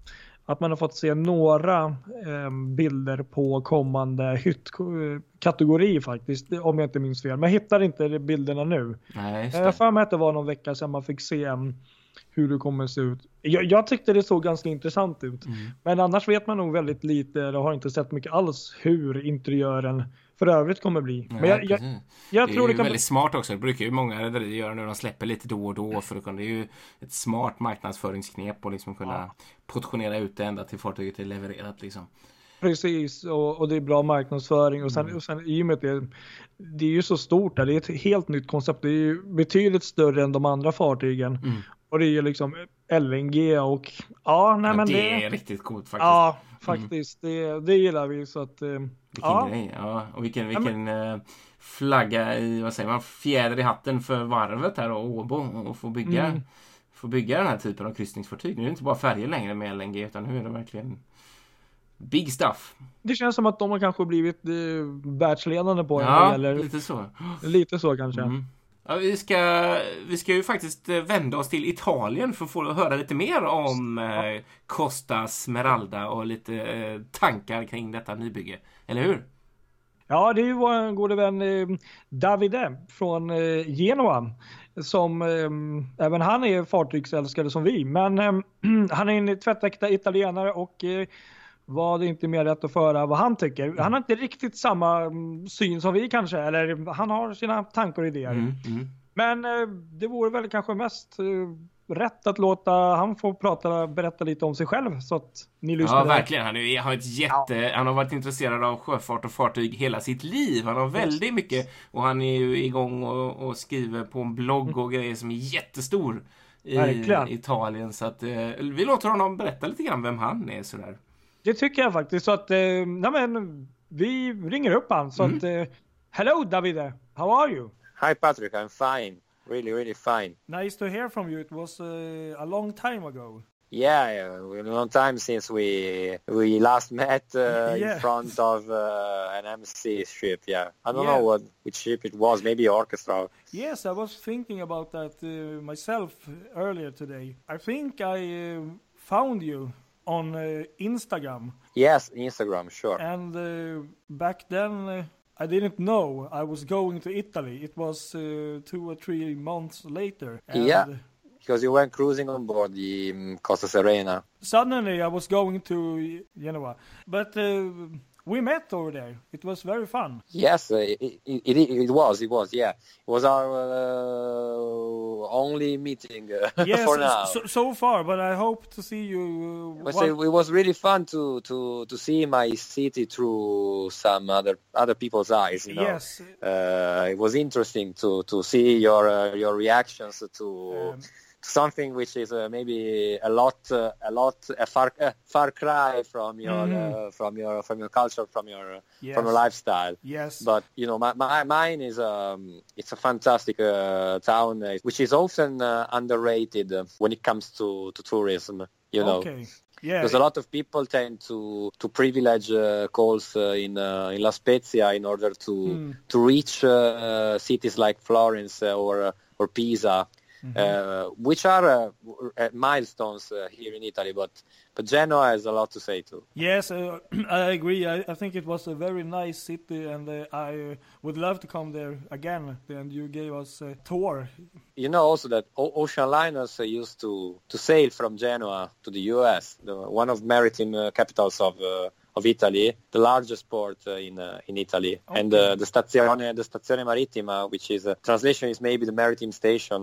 att man har fått se några eh, bilder på kommande hyttkategori faktiskt, om jag inte minns fel. Men jag hittar inte bilderna nu. Nej, just Jag har det. för mig att det var någon vecka sedan man fick se um, hur det kommer se ut. Jag, jag tyckte det såg ganska intressant ut. Mm. Men annars vet man nog väldigt lite, eller har inte sett mycket alls, hur interiören för övrigt kommer bli. Men jag, jag, jag det är tror det kan väldigt smart också. Det brukar ju många rederier göra nu. De släpper lite då och då. För det är ju ett smart marknadsföringsknep att liksom kunna portionera ut det ända till fartyget är levererat. Liksom. Precis, och, och det är bra marknadsföring och sen, Mm. och sen i och med att det, det är ju så stort där, det är ett helt nytt koncept. Det är ju betydligt större än de andra fartygen. Mm. Och det är ju liksom LNG och ja, nej Ja, men det, det... är riktigt coolt faktiskt. Ja, faktiskt. Det, det gillar vi så att... Vilken ja. grej. Ja, och vilken, Ja, men- vilken eh, flagga i, vad säger man, fjäder i hatten för varvet här och Åbo. Och få bygga, Mm. få bygga den här typen av kryssningsfartyg. Nu är det inte bara färger längre med LNG utan nu är det verkligen big stuff. Det känns som att de har kanske blivit eh, världsledande på. Ja, Eller lite så. lite så kanske. Mm. Ja, vi, ska, vi ska ju faktiskt eh, vända oss till Italien för att få höra lite mer om eh, Costa Smeralda och lite eh, tankar kring detta nybygge. Eller hur? Ja, det är ju vår gode vän eh, Davide från eh, Genua. Som eh, även han är fartygsälskare som vi. Men han är en tvättäkta italienare och var det inte mer rätt att föra vad han tycker. Han har inte riktigt samma mm, syn som vi kanske. Eller han har sina tankar och idéer. Mm, mm. Men det vore väl kanske mest rätt att låta han få prata, berätta lite om sig själv så att ni lyssnar. Ja, verkligen. Han, är, har ett jätte, han har varit intresserad av sjöfart och fartyg hela sitt liv. Han har väldigt mycket och han är ju igång och, och skriver på en blogg och grejer som är jättestor i Verkligen. Italien. Så att eh, vi låter honom berätta lite grann vem han är sådär. Det tycker jag faktiskt. Så att, eh, nej men, vi ringer upp han. Så Mm. att, eh, hello Davide, how are you? Hi, Patrick. I'm fine. Really, really fine. Nice to hear from you. It was uh, a long time ago. Yeah, yeah, a long time since we we last met uh, Yeah. in front of uh, an MC ship. Yeah, I don't Yeah. know what which ship it was. Maybe orchestra. Yes, I was thinking about that uh, myself earlier today. I think I uh, found you on uh, Instagram. Yes, Instagram, sure. And uh, back then, uh, I didn't know I was going to Italy. It was uh, two or three months later. Yeah. Because you went cruising on board the um, Costa Serena. Suddenly, I was going to Genoa, but uh, we met over there. It was very fun. Yes, uh, it, it, it, it was. It was. Yeah, it was our uh, only meeting uh, Yes, for now. so, so far, but I hope to see you. Uh, one- it, was really fun to, to, to see my city through some other other people's eyes. You know, Yes, uh, it was interesting to, to see your uh, your reactions to Um, something which is uh, maybe a lot uh, a lot a far a far cry from your uh, from your from your culture from your yes, from your lifestyle. yes, But you know, my, my mine is um, it's a fantastic uh, town, uh, which is often uh, underrated uh, when it comes to, to tourism. You know, okay, yeah, because a lot of people tend to to privilege uh, calls uh, in uh, in La Spezia in order to Hmm. to reach uh, cities like Florence uh, or uh, or Pisa, Mm-hmm. uh, which are uh, uh, milestones uh, here in Italy. But but Genoa has a lot to say too. yes. Uh, I agree. I, I think it was a very nice city, and uh, I would love to come there again. And you gave us a tour. You know also that o- ocean liners uh, used to, to sail from Genoa to the U.S., the, one of maritime uh, capitals of uh, of Italy, the largest port uh, in uh, in Italy, and uh, the stazione the stazione marittima, which is uh, translation is maybe the maritime station.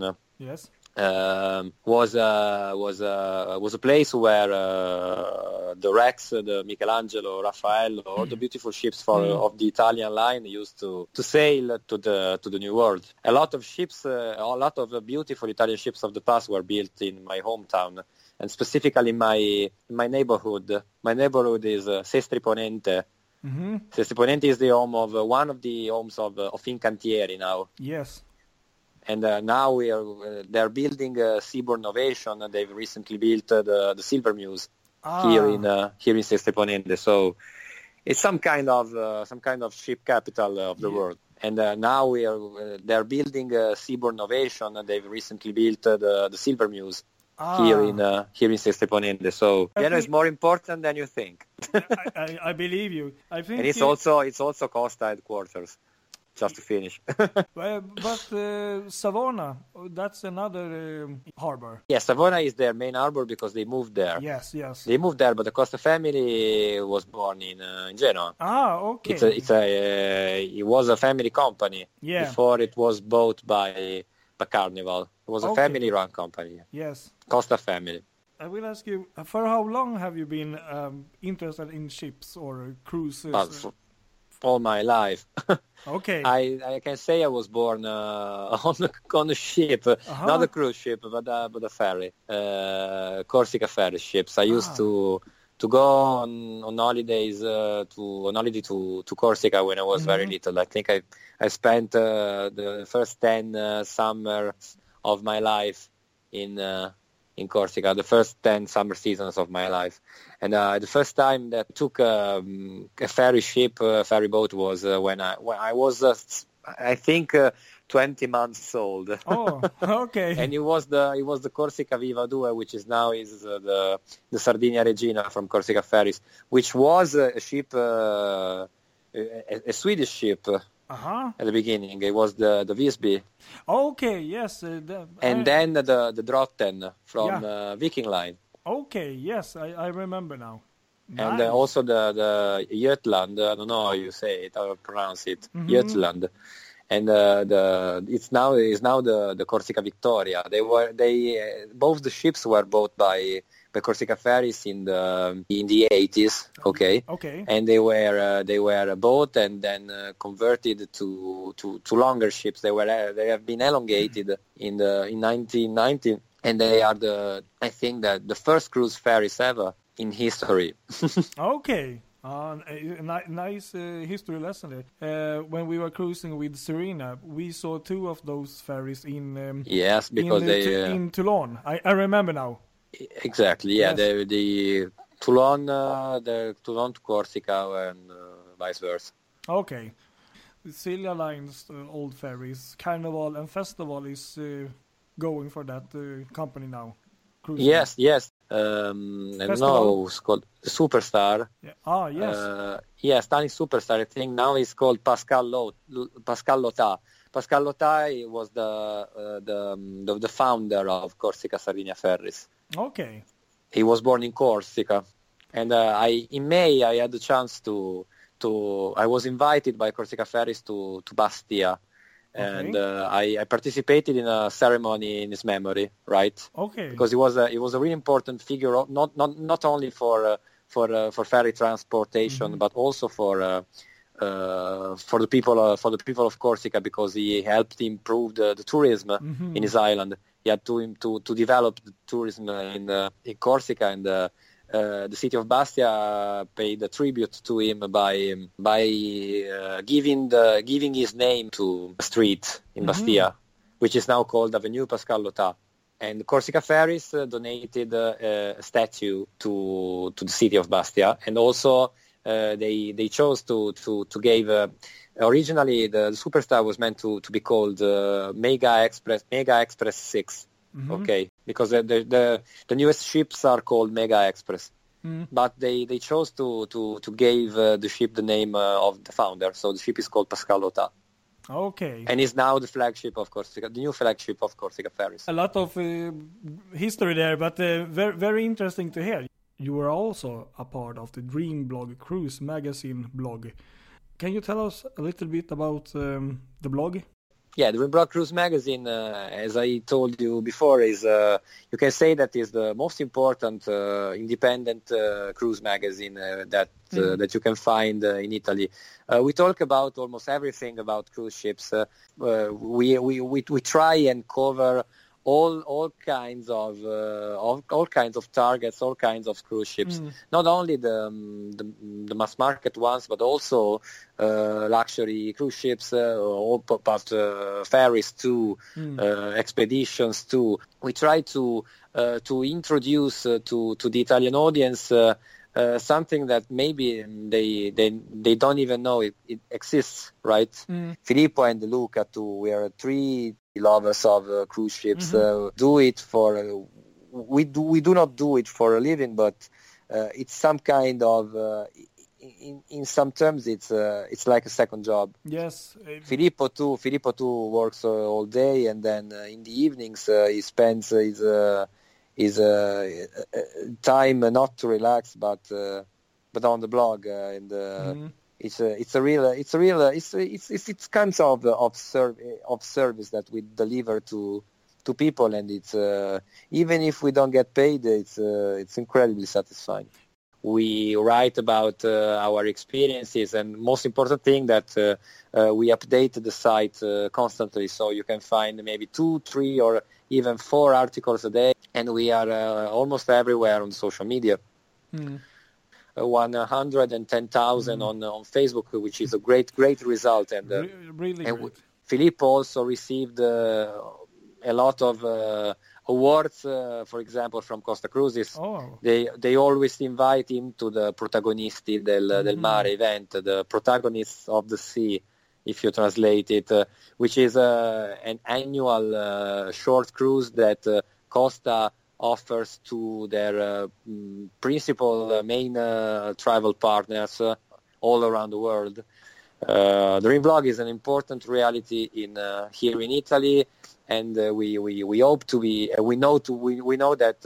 Yes. um, was uh, was uh, was a place where uh, the Rex, the Michelangelo, Raffaello, all the beautiful ships for of the Italian line used to, to sail to the to the New World. A lot of ships, uh, a lot of beautiful Italian ships of the past were built in my hometown, and specifically in my my neighborhood. My neighborhood is uh, Sestri Ponente. hmm Sestri Ponente is the home of uh, one of the homes of uh, of Fincantieri now Yes. and uh, now we are uh, they're building uh, Seaborn Novation. and They've recently built uh, the the Silver Muse Ah. here in uh, here in Seste Ponente. So it's some kind of uh, some kind of ship capital of the Yeah. world. And uh, now we are uh, they're building Seaborn Novation. and They've recently built uh, the the Silver Muse Ah. here in uh, here in Seste Ponente. So I you know, it's more important than you think. I, I, I believe you. I think. and it's you- also it's also Costa headquarters. Just to finish. Uh, but uh, Savona, that's another um, harbor. yeah, Savona is their main harbor because they moved there. Yes, yes. They moved there, but the Costa family was born in, uh, in Genoa. Ah, okay. It's a, it's a, uh, it was a family company Yeah. before it was bought by, by Carnival. It was a Okay. family-run company, Yes. Costa family. I will ask you, uh, for how long have you been um, interested in ships or cruises? All my life, okay. I, I can say I was born uh, on a, on a ship, uh, Uh-huh. not a cruise ship, but a, but a ferry, uh, Corsica ferry ships. I used Ah. to to go on on holidays uh, to on holiday to to Corsica when I was very Mhm. little. I think I I spent uh, the first ten uh, summers of my life in uh, in Corsica, the first ten summer seasons of my life. And uh, the first time that I took um, a ferry ship, a ferry boat, was uh, when I when I was, uh, I think, uh, 20 months old. oh, okay. and it was the it was the Corsica Viva Due, which is now is uh, the the Sardinia Regina from Corsica Ferries, which was a ship, uh, a, a Swedish ship uh-huh. at the beginning. It was the the Visby, Okay, yes. Uh, the, and I- then the the Drotten from Yeah. uh, Viking Line. Okay, yes, I, I remember now. and Nice. uh, also the the Jutland. I don't know how you say it, how you pronounce it, Mhm. Jutland. And uh, the it's now is now the the Corsica Victoria. They were they uh, both the ships were bought by by Corsica Ferries in the in the 80s. Okay. Okay. And they were uh, they were bought and then uh, converted to, to to longer ships. They were uh, they have been elongated in the in 1990, and they are the I think that the first cruise ferries ever in history. Okay. Uh, a ni- nice uh, history lesson there. Uh, when we were cruising with Serena, we saw two of those ferries in um, yes, because in, they Tu- uh, in Toulon. I, I remember now. Exactly yeah Yes. the the Toulon uh, the Toulon to Corsica and uh, vice versa. Okay. Silja Line's uh, old ferries, Carnival and Festival is uh, going for that uh, company now. Cruising. Yes, yes. Um, I don't Festival? know. It's called Superstar. Yeah. Ah, yes. Uh, yeah, Superstar. I think now it's called Pascal Lot, Pascal Lota. Pascal Lota was the uh, the, um, the the founder of Corsica Sardinia Ferries. Okay. He was born in Corsica, and uh, I in May I had the chance to to I was invited by Corsica Ferries to to Bastia, and uh, I, I participated in a ceremony in his memory, right? Okay. because he was a he was a really important figure, not not not only for uh, for uh, for ferry transportation, Mhm. but also for uh, uh, for the people uh, for the people of Corsica because he helped improve the, the tourism Mhm. in his island. Had to to to develop the tourism in uh, in Corsica and. Uh, uh, the city of Bastia paid a tribute to him by by uh, giving the giving his name to a street in Mhm. Bastia, which is now called Avenue Pascal Lota and Corsica Ferries uh, donated uh, a statue to to the city of Bastia, and also uh, they they chose to to to give. Originally, the, superstar was meant to to be called uh, Mega Express Mega Express 6 Mhm. Okay, because the, the the the newest ships are called Mega Express, Mm. but they they chose to to to give uh, the ship the name uh, of the founder, so the ship is called Pascal Lota, Okay. and is now the flagship of Corsica, the new flagship of Corsica Ferries. a lot of uh, history there, but uh, very very interesting to hear. you were also a part of the Dream Blog Cruise Magazine blog. Can you tell us a little bit about um, the blog? Yeah, the Dream Cruise magazine, uh, as I told you before, is uh, you can say that is the most important uh, independent uh, cruise magazine uh, that mm. that you can find in Italy. we talk about almost everything about cruise ships. we, we we we try and cover all all kinds of uh, all, all kinds of targets, all kinds of cruise ships. Mm. Not only the, um, the, the mass market ones, but also uh, luxury cruise ships, uh, all, but uh, ferries too, mm. expeditions too. We try to uh, to introduce uh, to to the Italian audience. Uh, something that maybe they they they don't even know it, it exists, right? Mm. Filippo and Luca too. We are three lovers of uh, cruise ships mm-hmm. uh, do it for uh, we do we do not do it for a living but uh, it's some kind of uh, in, in some terms it's uh, it's like a second job yes filippo too filippo too works all day and then in the evenings he spends his his time not to relax but but on the blog and mm-hmm. it's a it's a real it's a real it's it's it's, it's kinds of of, serv- of service that we deliver to to people and it's uh, even if we don't get paid it's uh, it's incredibly satisfying. We write about uh, our experiences and most important thing that uh, uh, we update the site uh, constantly. So you can find maybe two three or even four articles a day and we are almost everywhere on social media mm. 110,000 mm. on on Facebook, which is a great great result. And uh, really, and great. Philippe also received uh, a lot of uh, awards, uh, for example, from Costa Cruises. Oh. They they always invite him to the protagonisti del, mm-hmm. del mare event, the protagonists of the sea, if you translate it, uh, which is uh, an annual short cruise that Costa offers to their uh, mm, principal uh, main uh, travel partners all around the world. Uh, Dream Blog is an important reality in uh, here in Italy, and uh, we, we, we hope to be. we know to we, we know that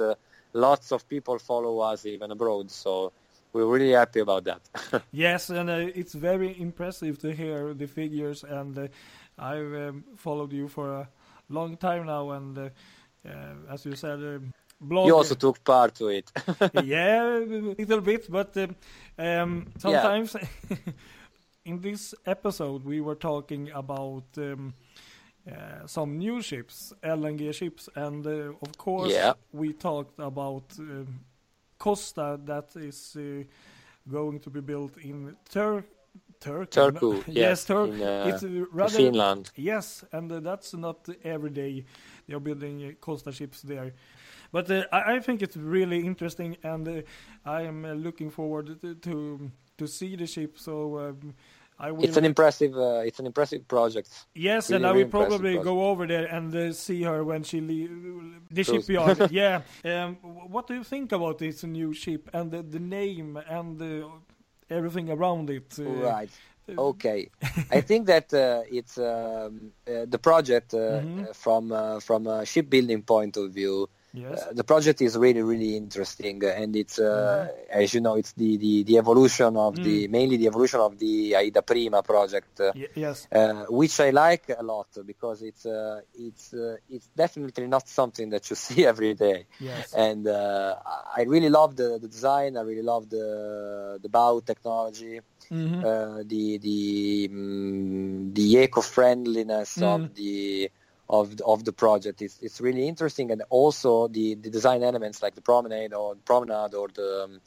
lots of people follow us even abroad. So we're really happy about that. yes, and it's very impressive to hear the figures. And I've um, followed you for a long time now, and as you said, um, blog. You also took part to it. yeah, a little bit, but um, um sometimes yeah. in this episode we were talking about um, uh, some new ships, LNG ships, and uh, of course yeah. we talked about um, Costa that is uh, going to be built in Turkey. Turkey. Turku, yes, yes Turkey. Uh, it's rather, Finland. Yes, and uh, that's not every day they are building uh, Costa ships there. But uh, I, I, think it's really interesting, and uh, I am uh, looking forward to, to, to see the ship. So. Um, Will... It's an impressive, uh, it's an impressive project. Yes, really, and I will probably project. go over there and uh, see her when she leaves the shipyard. yeah. Um, what do you think about this new ship and the, the name and everything around it? Uh, right. Okay, I think that uh, it's um, uh, the project mm-hmm. from from a shipbuilding point of view Yes. Uh, the project is really really interesting, uh, and it's uh, mm-hmm. as you know, it's the, the, the evolution of mm. the mainly the evolution of the Aida Prima project. Uh, y- yes. Which I like a lot because it's uh, it's it's definitely not something that you see every day. Yes. And I really love the, the design. I really love the the bow technology. Mm-hmm. the the um, the eco friendliness mm. of the of the, of the project. It's, it's really interesting, and also the, the design elements like the promenade or the promenade or the um,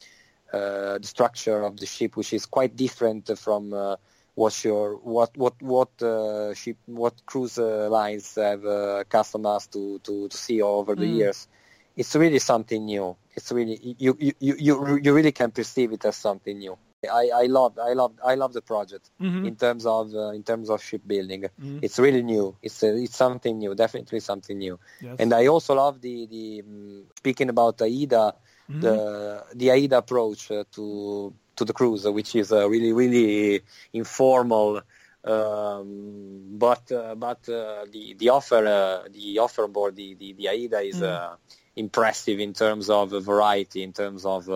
uh, the structure of the ship, which is quite different from uh, what your what what what uh, ship what cruise uh, lines have uh, customized to, to to see over the mm. years. It's really something new. It's really you you you you really can perceive it as something new. I, I love I love I love the project mm-hmm. in terms of uh, in terms of shipbuilding. Mm-hmm. It's really new. It's uh, it's something new. Definitely something new. Yes. And I also love the the um, speaking about AIDA, mm-hmm. the the AIDA approach uh, to to the cruise, which is a really really informal Um, but uh, but uh, the the offer uh, the offer board the the, the AIDA is mm. impressive in terms of variety, in terms of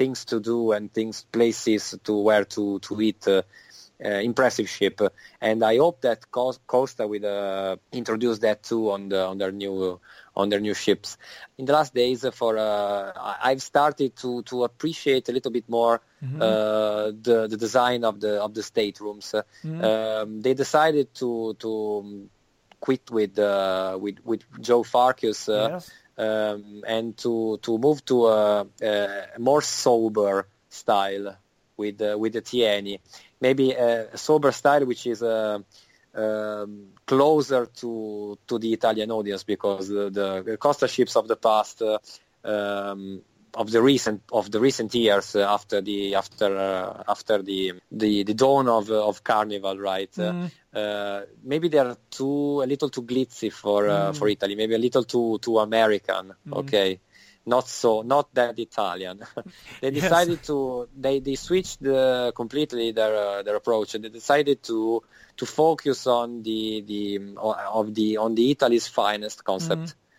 things to do and things places to where to to eat. impressive ship, and I hope that Costa will introduce that too on the on their new on their new ships. In the last days, for uh, I've started to to appreciate a little bit more mm-hmm. uh, the the design of the of the staterooms. Mm-hmm. Um, they decided to to quit with uh, with with Joe Farkas. Uh, yes. Um, and to to move to a, a more sober style with uh, with the Tieni, maybe a sober style which is uh, um, closer to to the Italian audience because the, the Costa ships of the past, uh, um, of the recent of the recent years uh, after the after uh, after the, the the dawn of of Carnival, right? Mm. maybe they are too a little too glitzy for mm. for Italy, maybe a little too too American. Mm. Okay not so not that Italian. they decided yes. to they they switched the, completely their uh, their approach and they decided to to focus on the the of the on the Italy's finest concept. Mm-hmm.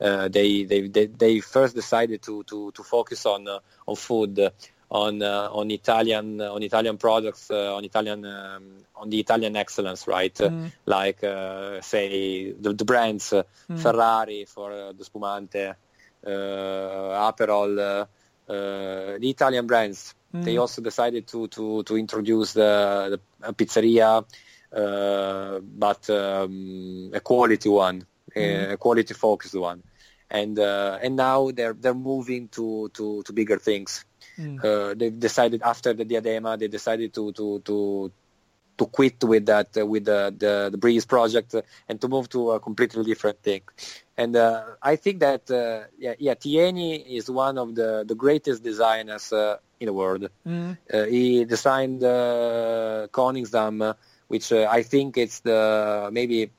Uh, they, they they they first decided to to to focus on uh, on food. on uh, on Italian uh, on Italian products uh, on Italian um, on the Italian excellence right mm. like say the, the brands mm. Ferrari for the spumante uh, Aperol, uh, uh, the Italian brands. Mm. They also decided to to to introduce the, the pizzeria, but um, a quality one, mm. a quality focused one, and and now they're they're moving to to to bigger things. Mm. Uh, they've decided after the diadema they decided to to to to quit with that uh, with the, the, the breeze project and to move to a completely different thing and uh, I think that uh, yeah, yeah, Tieni is one of the, the greatest designers uh, in the world. Mm. he designed uh, Koningsdam, which uh, I think it's the maybe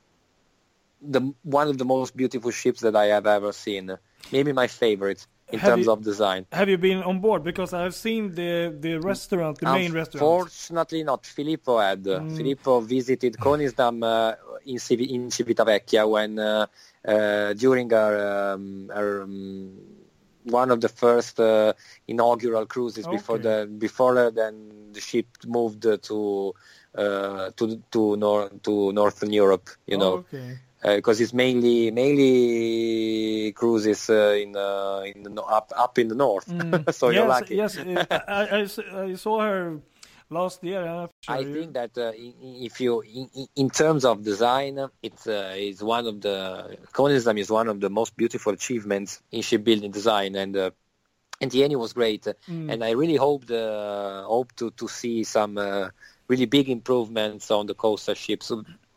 the one of the most beautiful ships that I have ever seen. Maybe my favorite in have terms you, of design. Have you been on board? Because I've seen the the restaurant, the main restaurant. Unfortunately, not. Filippo had. Mm. Filippo visited Koningsdam uh, in, in Civitavecchia when uh, uh, during our, um, um, one of the first uh, inaugural cruises okay. before the before uh, then the ship moved to uh, to to nor- to northern Europe. You know. Okay because uh, it's mainly mainly cruises uh, in uh, in the, up up in the north. Mm. so yes, you're lucky. yes, I, I, I, saw her last year. Sure I think that uh, if you, in, in, terms of design, it's uh, is one of the Konism is one of the most beautiful achievements in shipbuilding design, and uh, and the Eni was great. Mm. And I really hope the hope to to see some uh, really big improvements on the coastal ships.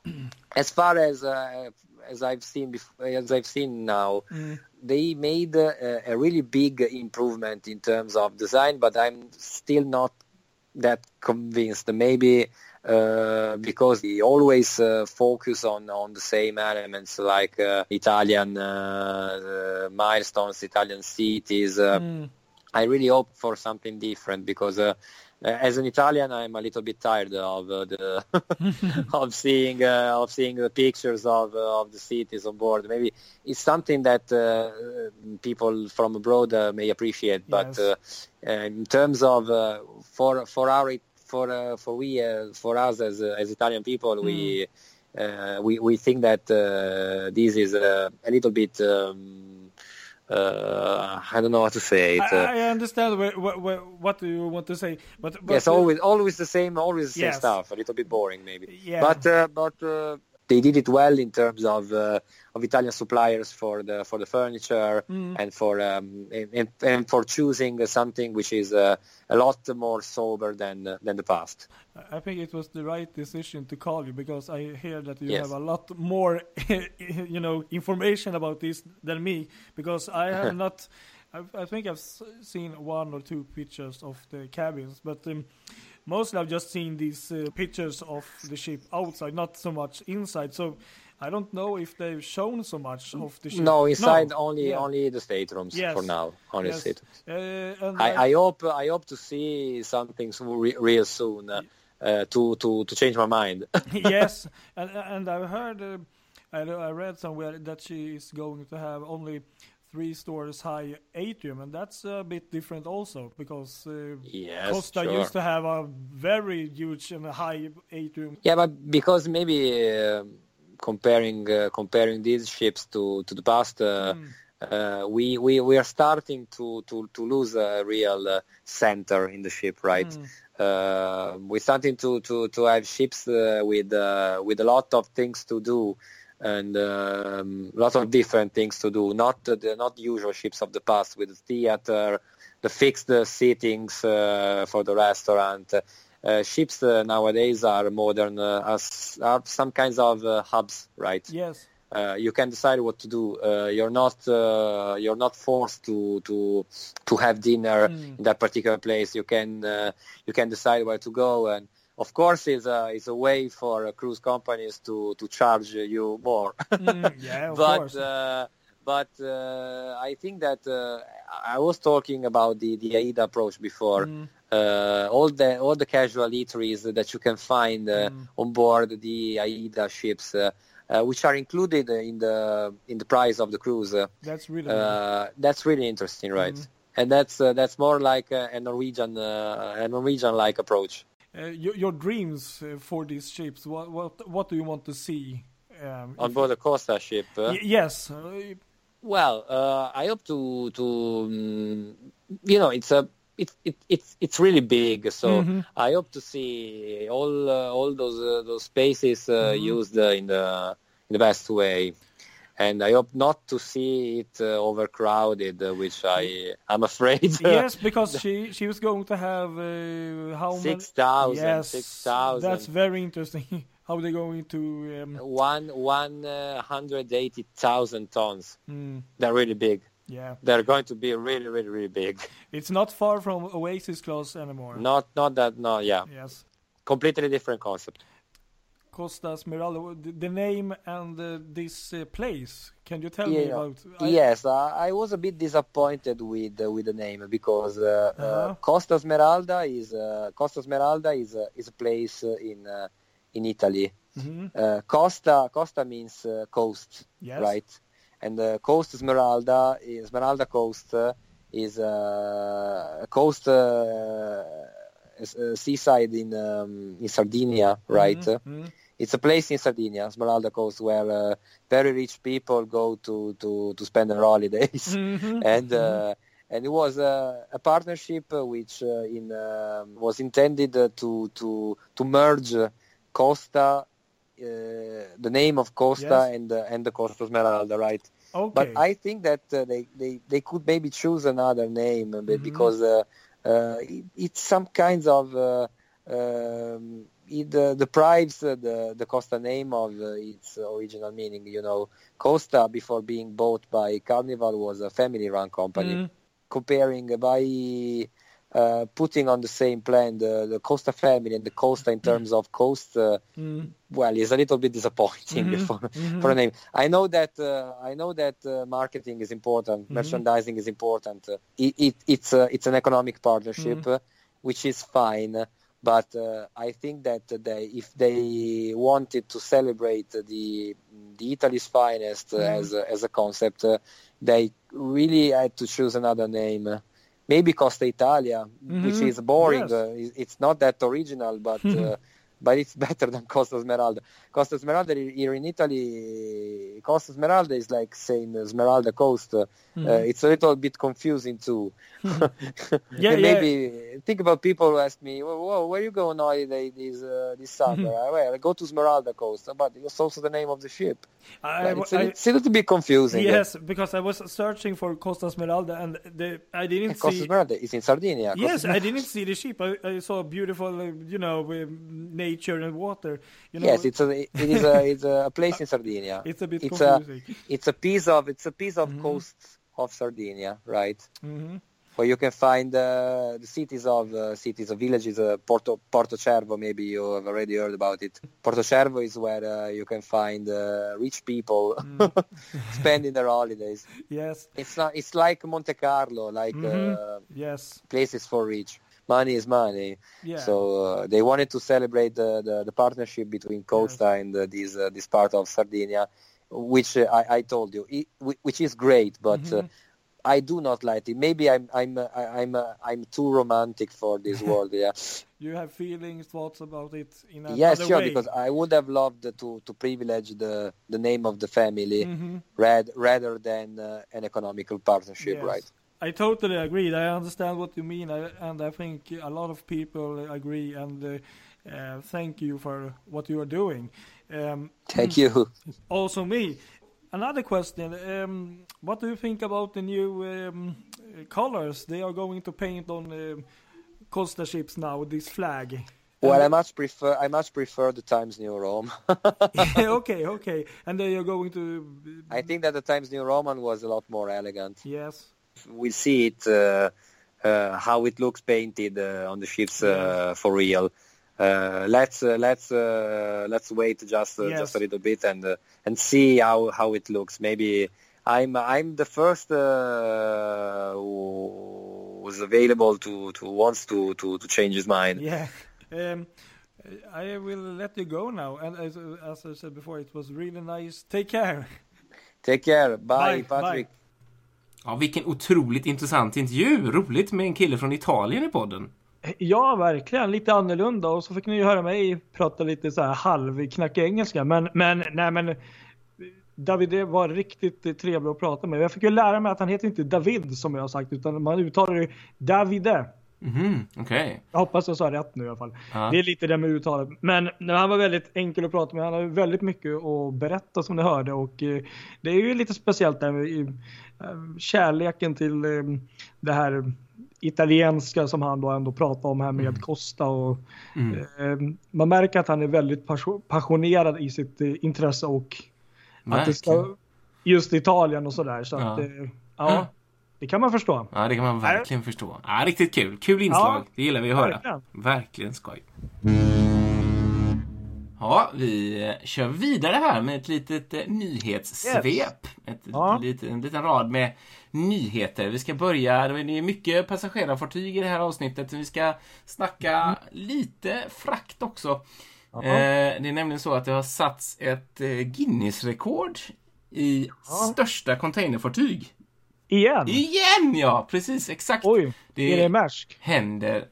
As far as uh, as I've seen before, as I've seen now, mm. they made a, a, really big improvement in terms of design, but I'm still not that convinced. Maybe uh, because they always uh, focus on, on the same elements like uh, Italian uh, milestones, Italian cities. Mm. I really hope for something different because uh, as an Italian, I'm a little bit tired of uh, the of seeing uh, of seeing the pictures of uh, of the cities on board. Maybe it's something that people from abroad may appreciate, yes. but in terms of for for our for uh, for we uh, for us as uh, as Italian people, mm. we we we think that this is a little bit. Um, uh, I don't know what to say. It, uh, I, I, understand what, what, what do you want to say, but, but yes, always always the same, always the yes. same stuff. A little bit boring, maybe. Yeah. But uh, but uh, they did it well in terms of uh, of Italian suppliers for the for the furniture mm. and for um, and, and, for choosing something which is uh, a lot more sober than uh, than the past. I think it was the right decision to call you because I hear that you yes. have a lot more you know information about this than me because I have not. I think I've seen one or two pictures of the cabins, but. Um, mostly I've just seen these uh, pictures of the ship outside, not so much inside. So I don't know if they've shown so much of the ship. No, inside no. only yeah. only the staterooms yes. for now. Only yes. staterooms. Uh, I, I, hope I hope to see something re real soon. Uh, uh, to to to change my mind. yes, and and I've heard, uh, I, I read somewhere that she is going to have only three stories high atrium, and that's a bit different also because uh, Yes, Costa sure. used to have a very huge and high atrium. Yeah, but because maybe uh, comparing uh, comparing these ships to to the past, uh, uh, we we we are starting to to to lose a real uh, center in the ship, right? Uh, we're starting to to to have ships uh, with uh, with a lot of things to do and um, lots of different things to do. Not the not usual ships of the past with the theater, the fixed uh, seatings uh, for the restaurant. Uh, ships uh, nowadays are modern, uh, as are some kinds of uh, hubs, right? Yes. Uh, you can decide what to do. Uh, you're not uh, you're not forced to to to have dinner in that particular place. You can uh, you can decide where to go, and of course, it's a it's a way for uh, cruise companies to to charge you more. Mm, yeah, of but course. But uh, I think that uh, I was talking about the the AIDA approach before. Mm. Uh, all the all the casual eateries that you can find uh, Mm. on board the AIDA ships, uh, uh, which are included in the in the price of the cruise. That's really uh, that's really interesting, right? Mm. And that's uh, that's more like a, Norwegian uh, a Norwegian like approach. Uh, your, your dreams for these ships. What what what do you want to see? Um, on board a Costa ship. uh, yes. Uh, Well, uh, I hope to to mm, you know it's a it's it, it's it's really big, so Mhm. I hope to see all uh, all those uh, those spaces uh, Mhm. used uh, in the in the best way, and I hope not to see it uh, overcrowded, uh, which I I'm afraid. yes, because she she was going to have uh, how many? six thousand, Yes, six thousand. That's very interesting. How they going to? Um, one one uh, hundred eighty thousand tons. mm, They're really big. yeah, They're going to be really, really, really big. it's not far from Oasis class anymore. Not, not that. No, yeah. Yes, completely different concept. Costa Smeralda. The, name and uh, this uh, place. Can you tell me about? I- yes, uh, I was a bit disappointed with uh, with the name because uh, uh Uh-huh. Costa Smeralda is uh, Costa Smeralda is uh, is a place uh, in uh, in Italy. Mhm. Uh, Costa Costa means uh, coast, Yes. right? And uh, Coast Smeralda, is- Smeralda Coast uh, is uh, a coast uh, a seaside in um, in Sardinia, right? Mhm, mhm. it's a place in Sardinia, Smeralda Coast, where uh, very rich people go to, to, to spend their holidays. Mhm, and mhm. uh, and it was uh, a partnership uh, which uh, in um was intended uh, to to to merge uh, Costa, uh, the name of Costa Yes. and uh, and the Costa Smeralda, right? okay. But I think that uh, they, they, they could maybe choose another name uh, Mhm. because uh, uh, it, it's some kinds of uh, um, it uh, deprives uh, the the Costa name of uh, its original meaning. You know, Costa before being bought by Carnival was a family-run company. Mm. Comparing by uh, putting on the same plan the, the Costa family and the Costa in terms of cost, uh, Mm. well, is a little bit disappointing Mhm, for mhm. for a name. I know that uh, I know that uh, marketing is important, Mhm. merchandising is important. Uh, it, it, it's uh, it's an economic partnership, which is fine. But uh, I think that they, if they wanted to celebrate the the Italy's finest as a, as a concept, uh, they really had to choose another name. Maybe Costa Italia, which Mhm. is boring. Yes. Uh, it's not that original, but uh, but it's better than Costa Smeralda. Costa Smeralda here in Italy, Costa Smeralda is like saying Smeralda Coast. Uh, Mhm. it's a little bit confusing too. Yeah, And yeah. maybe think about people who ask me, "Whoa, where you going holiday this uh, this summer?" Mm-hmm. I, well, I go to Smeralda Coast, but it's also the name of the ship. I, it's, a, I- it's a little bit confusing. yes, because I was searching for Costa Smeralda and the, I didn't And Costa see. Smeralda is in Sardinia. Costa Yes, I didn't see the ship. I, I saw beautiful, uh, you know, um, nature and water. You know, Yes, it's a it is a it's a place in Sardinia. it's a bit it's a- It's a piece of it's a piece of Mhm. coast of Sardinia, right? hmm Where you can find uh, the cities of uh, cities of villages. Uh, Porto Porto Cervo, maybe you have already heard about it. Porto Cervo is where uh, you can find uh, rich people Mm. spending their holidays. Yes, It's not. It's like Monte Carlo, like Mhm. uh, yes. places for rich. Money is money. Yeah. So uh, they wanted to celebrate the, the, the partnership between Costa and uh, this uh, this part of Sardinia, which uh, I, I told you, it, which is great, but. Uh, Mhm. I do not like it. Maybe I'm I'm uh, I'm uh, I'm too romantic for this world. Yeah. you have feelings, thoughts about it in another yes, sure. way. Because I would have loved to to privilege the the name of the family Mhm. rad, rather than uh, an economical partnership, Yes. right? I totally agree. I understand what you mean, I, and I think a lot of people agree. And uh, uh, thank you for what you are doing. Um, Thank you. also, me. Another question: um, What do you think about the new um, colors they are going to paint on um, Costa ships now? This flag. Well, I much prefer I much prefer the Times New Roman. okay, okay, and they are going to. I think that the Times New Roman was a lot more elegant. Yes. We see it uh, uh, how it looks painted uh, on the ships uh, for real. Uh, let's uh, let's uh, let's wait just uh, Yes. just a little bit and uh, and see how how it looks. Maybe I'm I'm the first uh, who was available to to wants to to to change his mind. Yeah. Um, I will let you go now. And as, as I said before, it was really nice. Take care. Take care. Bye, Bye, Patrick. Ja, vilken otroligt intressant intervju. Roligt med en kille från Italien i podden. Ja, verkligen. Lite annorlunda. Och så fick ni ju höra mig prata lite så här halvknackig engelska. Men, men, nej men. David det var riktigt trevlig att prata med. Jag fick ju lära mig att han heter inte David som jag har sagt, utan man uttalar det Davide. Mhm, okej. Jag hoppas jag sa rätt nu i alla fall. Ja. Det är lite det med uttalet. Men han var väldigt enkel att prata med. Han har väldigt mycket att berätta som ni hörde. Och eh, det är ju lite speciellt där med eh, kärleken till eh, det här italienska som han då ändå pratar om här med Costa. Och, Mm. eh, man märker att han är väldigt passion- passionerad i sitt eh, intresse och att det ska, just Italien och sådär. Så Ja. att, eh, ja, det kan man förstå. Ja, det kan man verkligen förstå. Ja, riktigt kul. Kul inslag. Ja, det gillar vi att höra. verkligen. Verkligen skoj. Ja, vi eh, kör vidare här med ett litet eh, nyhetssvep. Ett, Ja. lite, en liten rad med nyheter. Vi ska börja, det är mycket passagerarfartyg i det här avsnittet. Vi ska snacka lite frakt också. Eh, det är nämligen så att det har satts ett eh, Guinness-rekord i Ja. största containerfartyg. Igen? Igen ja! Precis, exakt. Oj, Det- är det Maersk? händer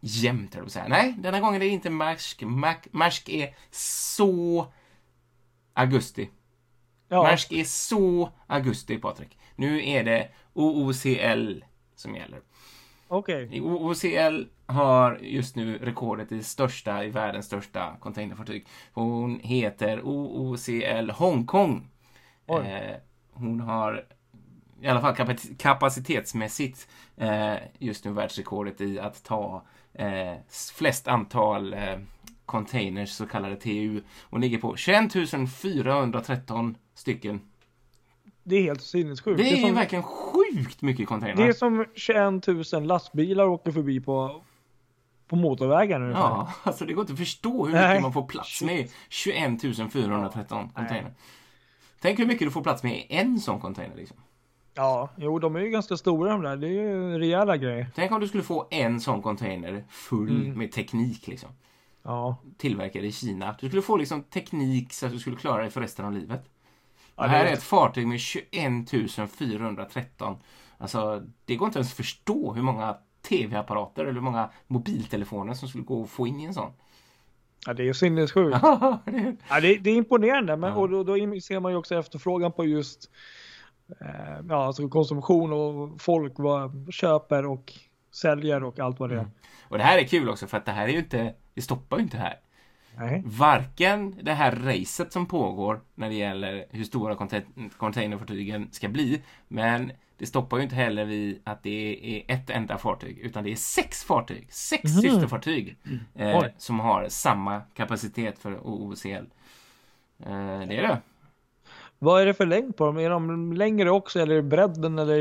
jämt, att säga. Nej, denna gången är det inte Maersk. Maersk är så augusti. Ja. Maersk är så augusti, Patrik. Nu är det OOCL som gäller. Okej. OOCL har just nu rekordet i största, i världens största containerfartyg. Hon heter OOCL Hongkong. Eh, hon har i alla fall kapac- kapacitetsmässigt eh, just nu världsrekordet i att ta eh, flest antal eh, containers, så kallade TU. Hon ligger på 21 413 stycken. Det är helt sinnessjukt. Det är, som, verkligen sjukt mycket containrar. det är som 21 000 lastbilar åker förbi på, på motorvägen ungefär. Ja, alltså det går inte att förstå hur Nej. mycket man får plats med i 21 413 container. Tänk hur mycket du får plats med i en sån container. Liksom. Ja, jo de är ju ganska stora de där. Det är ju rejäla grejer. Tänk om du skulle få en sån container full med teknik. Liksom. Ja. Tillverkad i Kina. Du skulle få liksom teknik så att du skulle klara dig för resten av livet. Ja, det här är ett fartyg med 21 413. Alltså, det går inte ens att förstå hur många tv-apparater eller hur många mobiltelefoner som skulle gå att få in i en sån. ja, det är sinnessjukt. Ja, det är- imponerande. Men, Ja. och då, då ser man ju också efterfrågan på just ja, alltså konsumtion och folk vad köper och säljer och allt vad det är. Och det här är kul också för att det här är ju inte, det stoppar ju inte här. Nej. Varken det här racet som pågår när det gäller hur stora contain- containerfartygen ska bli, men det stoppar ju inte heller vid att det är ett enda fartyg, utan det är sex fartyg, sex Mhm. systerfartyg eh, som har samma kapacitet för OOCL. Eh, det är det. Vad är det för längd på dem? Är de längre också eller bredden eller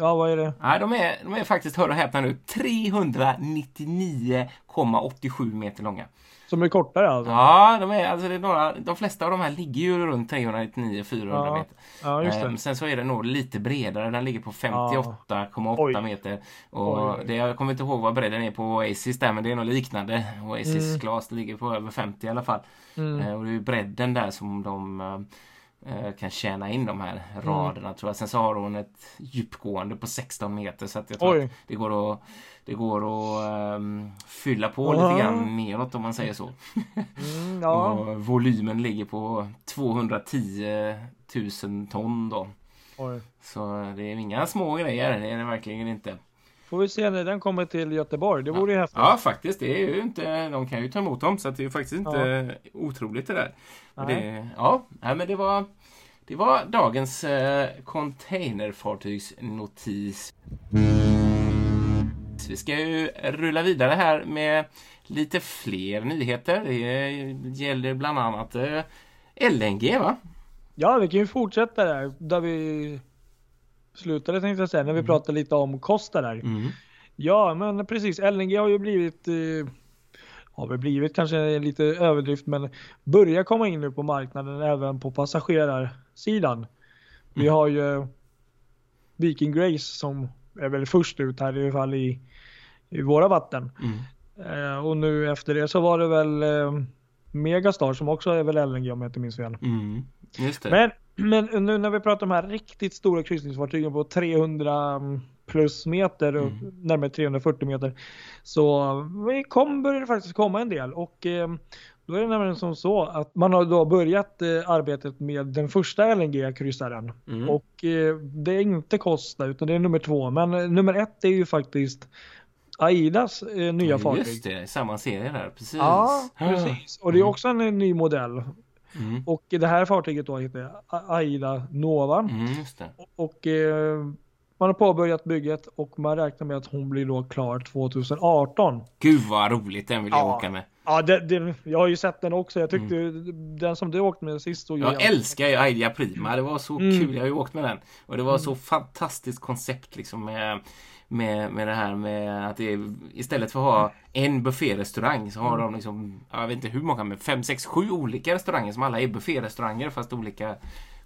ja vad är det? Nej, de är, de är faktiskt, hör och häpna nu, 399,87 meter långa. Som är kortare alltså? Ja, de, är, alltså det är några, de flesta av de här ligger ju runt 399-400 Ja, meter. Ja. Ehm, sen så är den nog lite bredare. Den ligger på 58,8 Oj. meter. Och Oj. det, jag kommer inte ihåg vad bredden är på Oasis där, men det är nog liknande. Oasis Mm. glas ligger på över 50 i alla fall. Mm. Eh, och det är bredden där som de eh, kan tjäna in de här Mm. raderna tror jag. Sen så har hon ett djupgående på 16 meter så att jag tror Oj. att det går att det går att ehm, fylla på Ja. lite grann neråt om man säger så. Mm, ja. Och volymen ligger på 210 000 ton då. Oj. Så det är inga små grejer, det är det verkligen inte. Får vi se när den kommer till Göteborg. Det vore ju häftigt. Ja, faktiskt. Det är ju inte, de kan ju ta emot dem så det är ju faktiskt inte otroligt det där. Nej. det, ja, nej, men det var, det var dagens eh, containerfartygsnotis. Vi ska ju rulla vidare här med lite fler nyheter. Det gäller bland annat eh, LNG va? Ja, vi kan ju fortsätta där. Där vi slutade tänkte jag säga. När vi pratade lite om Costa där. Mm. Ja, men precis. LNG har ju blivit, eh, har väl blivit kanske lite överdrift, men börjar komma in nu på marknaden även på passagerarsidan. Vi Mm. har ju Viking Grace som är väl först ut här i alla fall i, i våra vatten. Mm. Eh, och nu efter det så var det väl eh, Megastar som också är väl LNG om jag inte minns fel. Mm. Men, men nu när vi pratar om de här riktigt stora kryssningsfartygen på 300 plus meter och Mm. närmare 340 meter. Så vi kom, börjar det faktiskt komma en del och eh, då är det nämligen som så att man har då börjat eh, arbetet med den första LNG-kryssaren. Mm. Och eh, det är inte Costa utan det är nummer två. Men eh, nummer ett är ju faktiskt Aidas eh, nya fartyg. Just det, samma serie där. Precis. Ja, precis. Och det är också en eh, ny modell. Mm. Och det här fartyget då heter Aida Nova. Mm, det. Och eh, man har påbörjat bygget och man räknar med att hon blir då klar 2018. Gud vad roligt, den vill jag Ja. åka med. Ja, det, det, jag har ju sett den också. Jag tyckte den som du åkte med sist Jag jävligt- älskar ju Idea Prima, det var så Mm. kul, jag har ju åkt med den. Och det var så fantastiskt koncept liksom med, med, med det här med att det istället för att ha en bufférestaurang så har de liksom, jag vet inte hur många, men fem, sex, sju olika restauranger som alla är bufférestauranger fast olika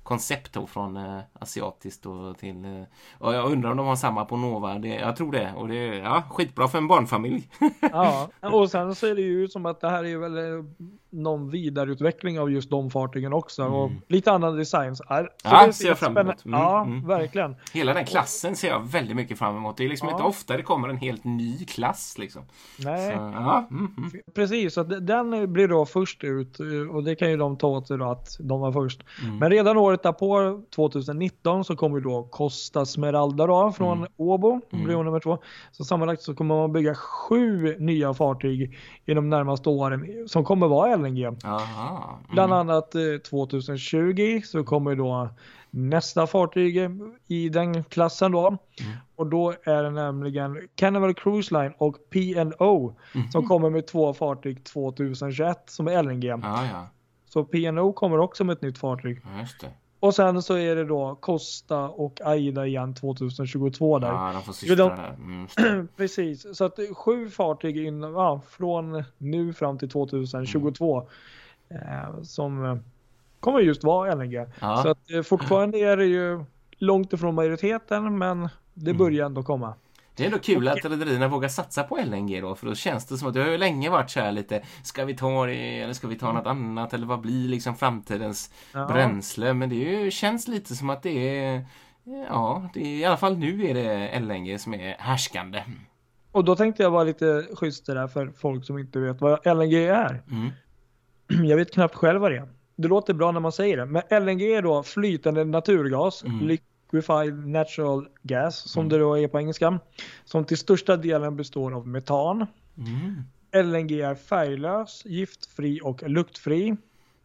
koncept då från eh, asiatiskt och till... Eh, och jag undrar om de har samma på Nova. Det, jag tror det. Och det är ja, skitbra för en barnfamilj. Ja, och sen ser det ju som att det här är väl eh, någon vidareutveckling av just de fartygen också. Och lite annan design. Så Ja, det ser jag fram emot. Mm, Ja, mm. verkligen. Hela den klassen ser jag väldigt mycket fram emot. Det är liksom Ja. inte ofta det kommer en helt ny klass liksom. Nej. Så, ja, mm, mm. Precis, så den blir då först ut eh, och det kan ju de ta åt sig då att de var först. Mm. Men redan året därpå, 2019, så kommer då Costa Smeralda då från Mm. Åbo, Mm. blir hon nummer två. Så sammanlagt så kommer man bygga sju nya fartyg i de närmaste åren som kommer vara LNG. Aha. Mm. Bland annat eh, 2020 så kommer då nästa fartyg i den klassen då. Mm. Och då är det nämligen Carnival Cruise Line och P&O Mhm. som kommer med två fartyg 2021 som är LNG. Ja, ja. Så P&O kommer också med ett nytt fartyg. Ja. Och sen så är det då Costa och Aida igen 2022 där. Ja, de får Jo, systra de- där. Mm. Precis, så att sju fartyg in, ja, från nu fram till 2022 eh, som eh, kommer just vara LNG. Ja. Så att eh, fortfarande är det ju långt ifrån majoriteten men det Mm. börjar ändå komma. Det är ändå kul att rederierna vågar satsa på LNG då, för då känns det som att det har ju länge varit så här lite, ska vi ta det eller ska vi ta något annat eller vad blir liksom framtidens Ja. bränsle? Men det ju, känns lite som att det är, ja, det är, i alla fall nu är det LNG som är härskande. Och då tänkte jag vara lite schysst där för folk som inte vet vad LNG är. Mm. Jag vet knappt själv vad det är. Det låter bra när man säger det, men LNG är då flytande naturgas, Mm. Liquefied natural gas som Mm. det då är på engelska, som till största delen består av metan. Mm. LNG är färglös, giftfri och luktfri.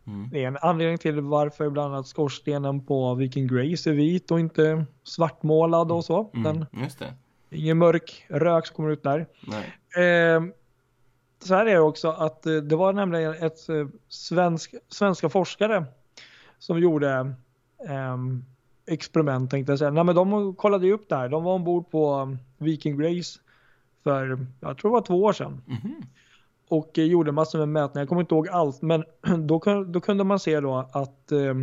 Mm. Det är en anledning till varför bland annat skorstenen på Viking Grace är vit och inte svartmålad och så. Den, Mm. Just det. ingen mörk rök som kommer ut där. Eh, så här är det också att eh, det var nämligen ett eh, svensk, svenska forskare som gjorde ehm, experiment tänkte jag säga. Nej, men de kollade ju upp det här. De var ombord på um, Viking Grace för, jag tror det var två år sedan. Mhm. och eh, gjorde massor med mätningar. Jag kommer inte ihåg allt, men då, då kunde man se då att eh,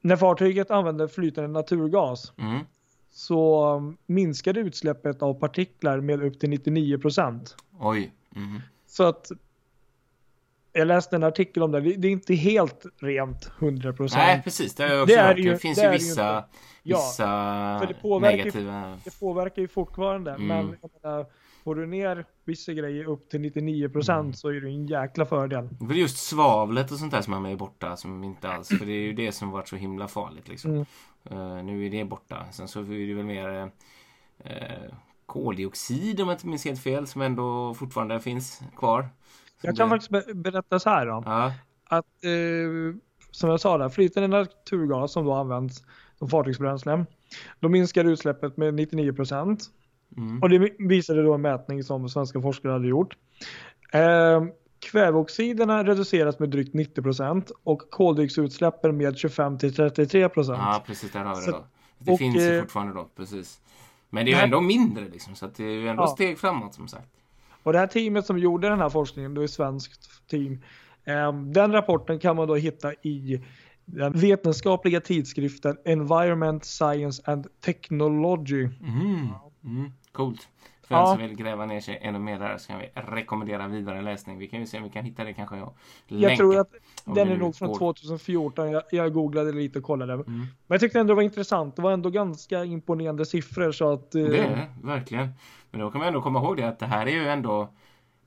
när fartyget använde flytande naturgas Mm. så um, minskade utsläppet av partiklar med upp till 99 procent. Oj. Mm. Så att jag läste en artikel om det. Det är inte helt rent 100% Nej, procent. precis. Det jag också Det är ju- Det finns det ju är ju vissa. Ja, vissa för det påverkar negativa... Det påverkar ju fortfarande, Mm. men menar, får du ner vissa grejer upp till 99 procent Mm. så är det en jäkla fördel. För det är just svavlet och sånt där som är med borta som inte alls, för det är ju det som varit så himla farligt liksom. Mm. Eh, nu är det borta. Sen så är det väl mer eh, koldioxid om jag inte minns helt fel som ändå fortfarande finns kvar. Jag kan det- faktiskt be- berätta så här då. Ja. att eh, som jag sa där, flytande naturgas som då används som fartygsbränsle, då minskar utsläppet med 99 procent. Mm. Och det visade då en mätning som svenska forskare hade gjort. Eh, kväveoxiderna reduceras med drygt 90 procent och koldioxidutsläppen med 25 till 33 procent. ja, precis där har vi det då. Det och, finns ju eh, fortfarande då, precis. Men det är ju ändå mindre liksom, så det är ju ändå Ja. steg framåt som sagt. Och det här teamet som gjorde den här forskningen, det är ett svenskt team, eh, den rapporten kan man då hitta i den vetenskapliga tidskriften Environment, Science and Technology. Mm. Mm. Coolt. För Ja. den som vill gräva ner sig ännu mer där så kan vi rekommendera vidare läsning. Vi kan ju se om vi kan hitta det kanske. Jag, Jag tror att den är nog från går. 2014. Jag, jag googlade lite och kollade. Mm. Men jag tyckte ändå det var intressant. Det var ändå ganska imponerande siffror så att... eh, Det är det, verkligen. Men då kan man ändå komma ihåg det att det här är ju ändå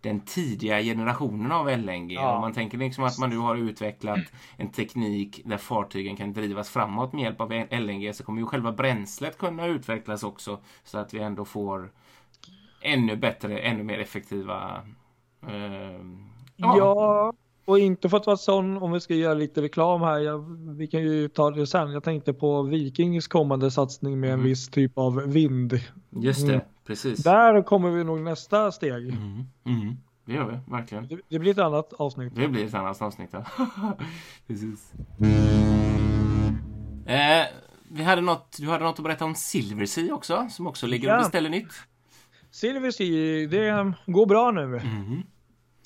den tidiga generationen av LNG. Ja. Och man tänker liksom att man nu har utvecklat en teknik där fartygen kan drivas framåt med hjälp av LNG så kommer ju själva bränslet kunna utvecklas också så att vi ändå får ännu bättre, ännu mer effektiva eh, ja. Och inte för att vara sån om vi ska göra lite reklam här. Jag, vi kan ju ta det sen. Jag tänkte på Vikings kommande satsning med en Mm. viss typ av vind. Just det, Mm. precis. Där kommer vi nog nästa steg. Mm, mm, det gör vi, verkligen. Det, det blir ett annat avsnitt. Det blir ett annat avsnitt, ja. Precis. Eh, vi hade något, du hade något att berätta om Silversea också, som också ligger Ja. beställer nytt. Silver Sea, det går bra nu. Mhm.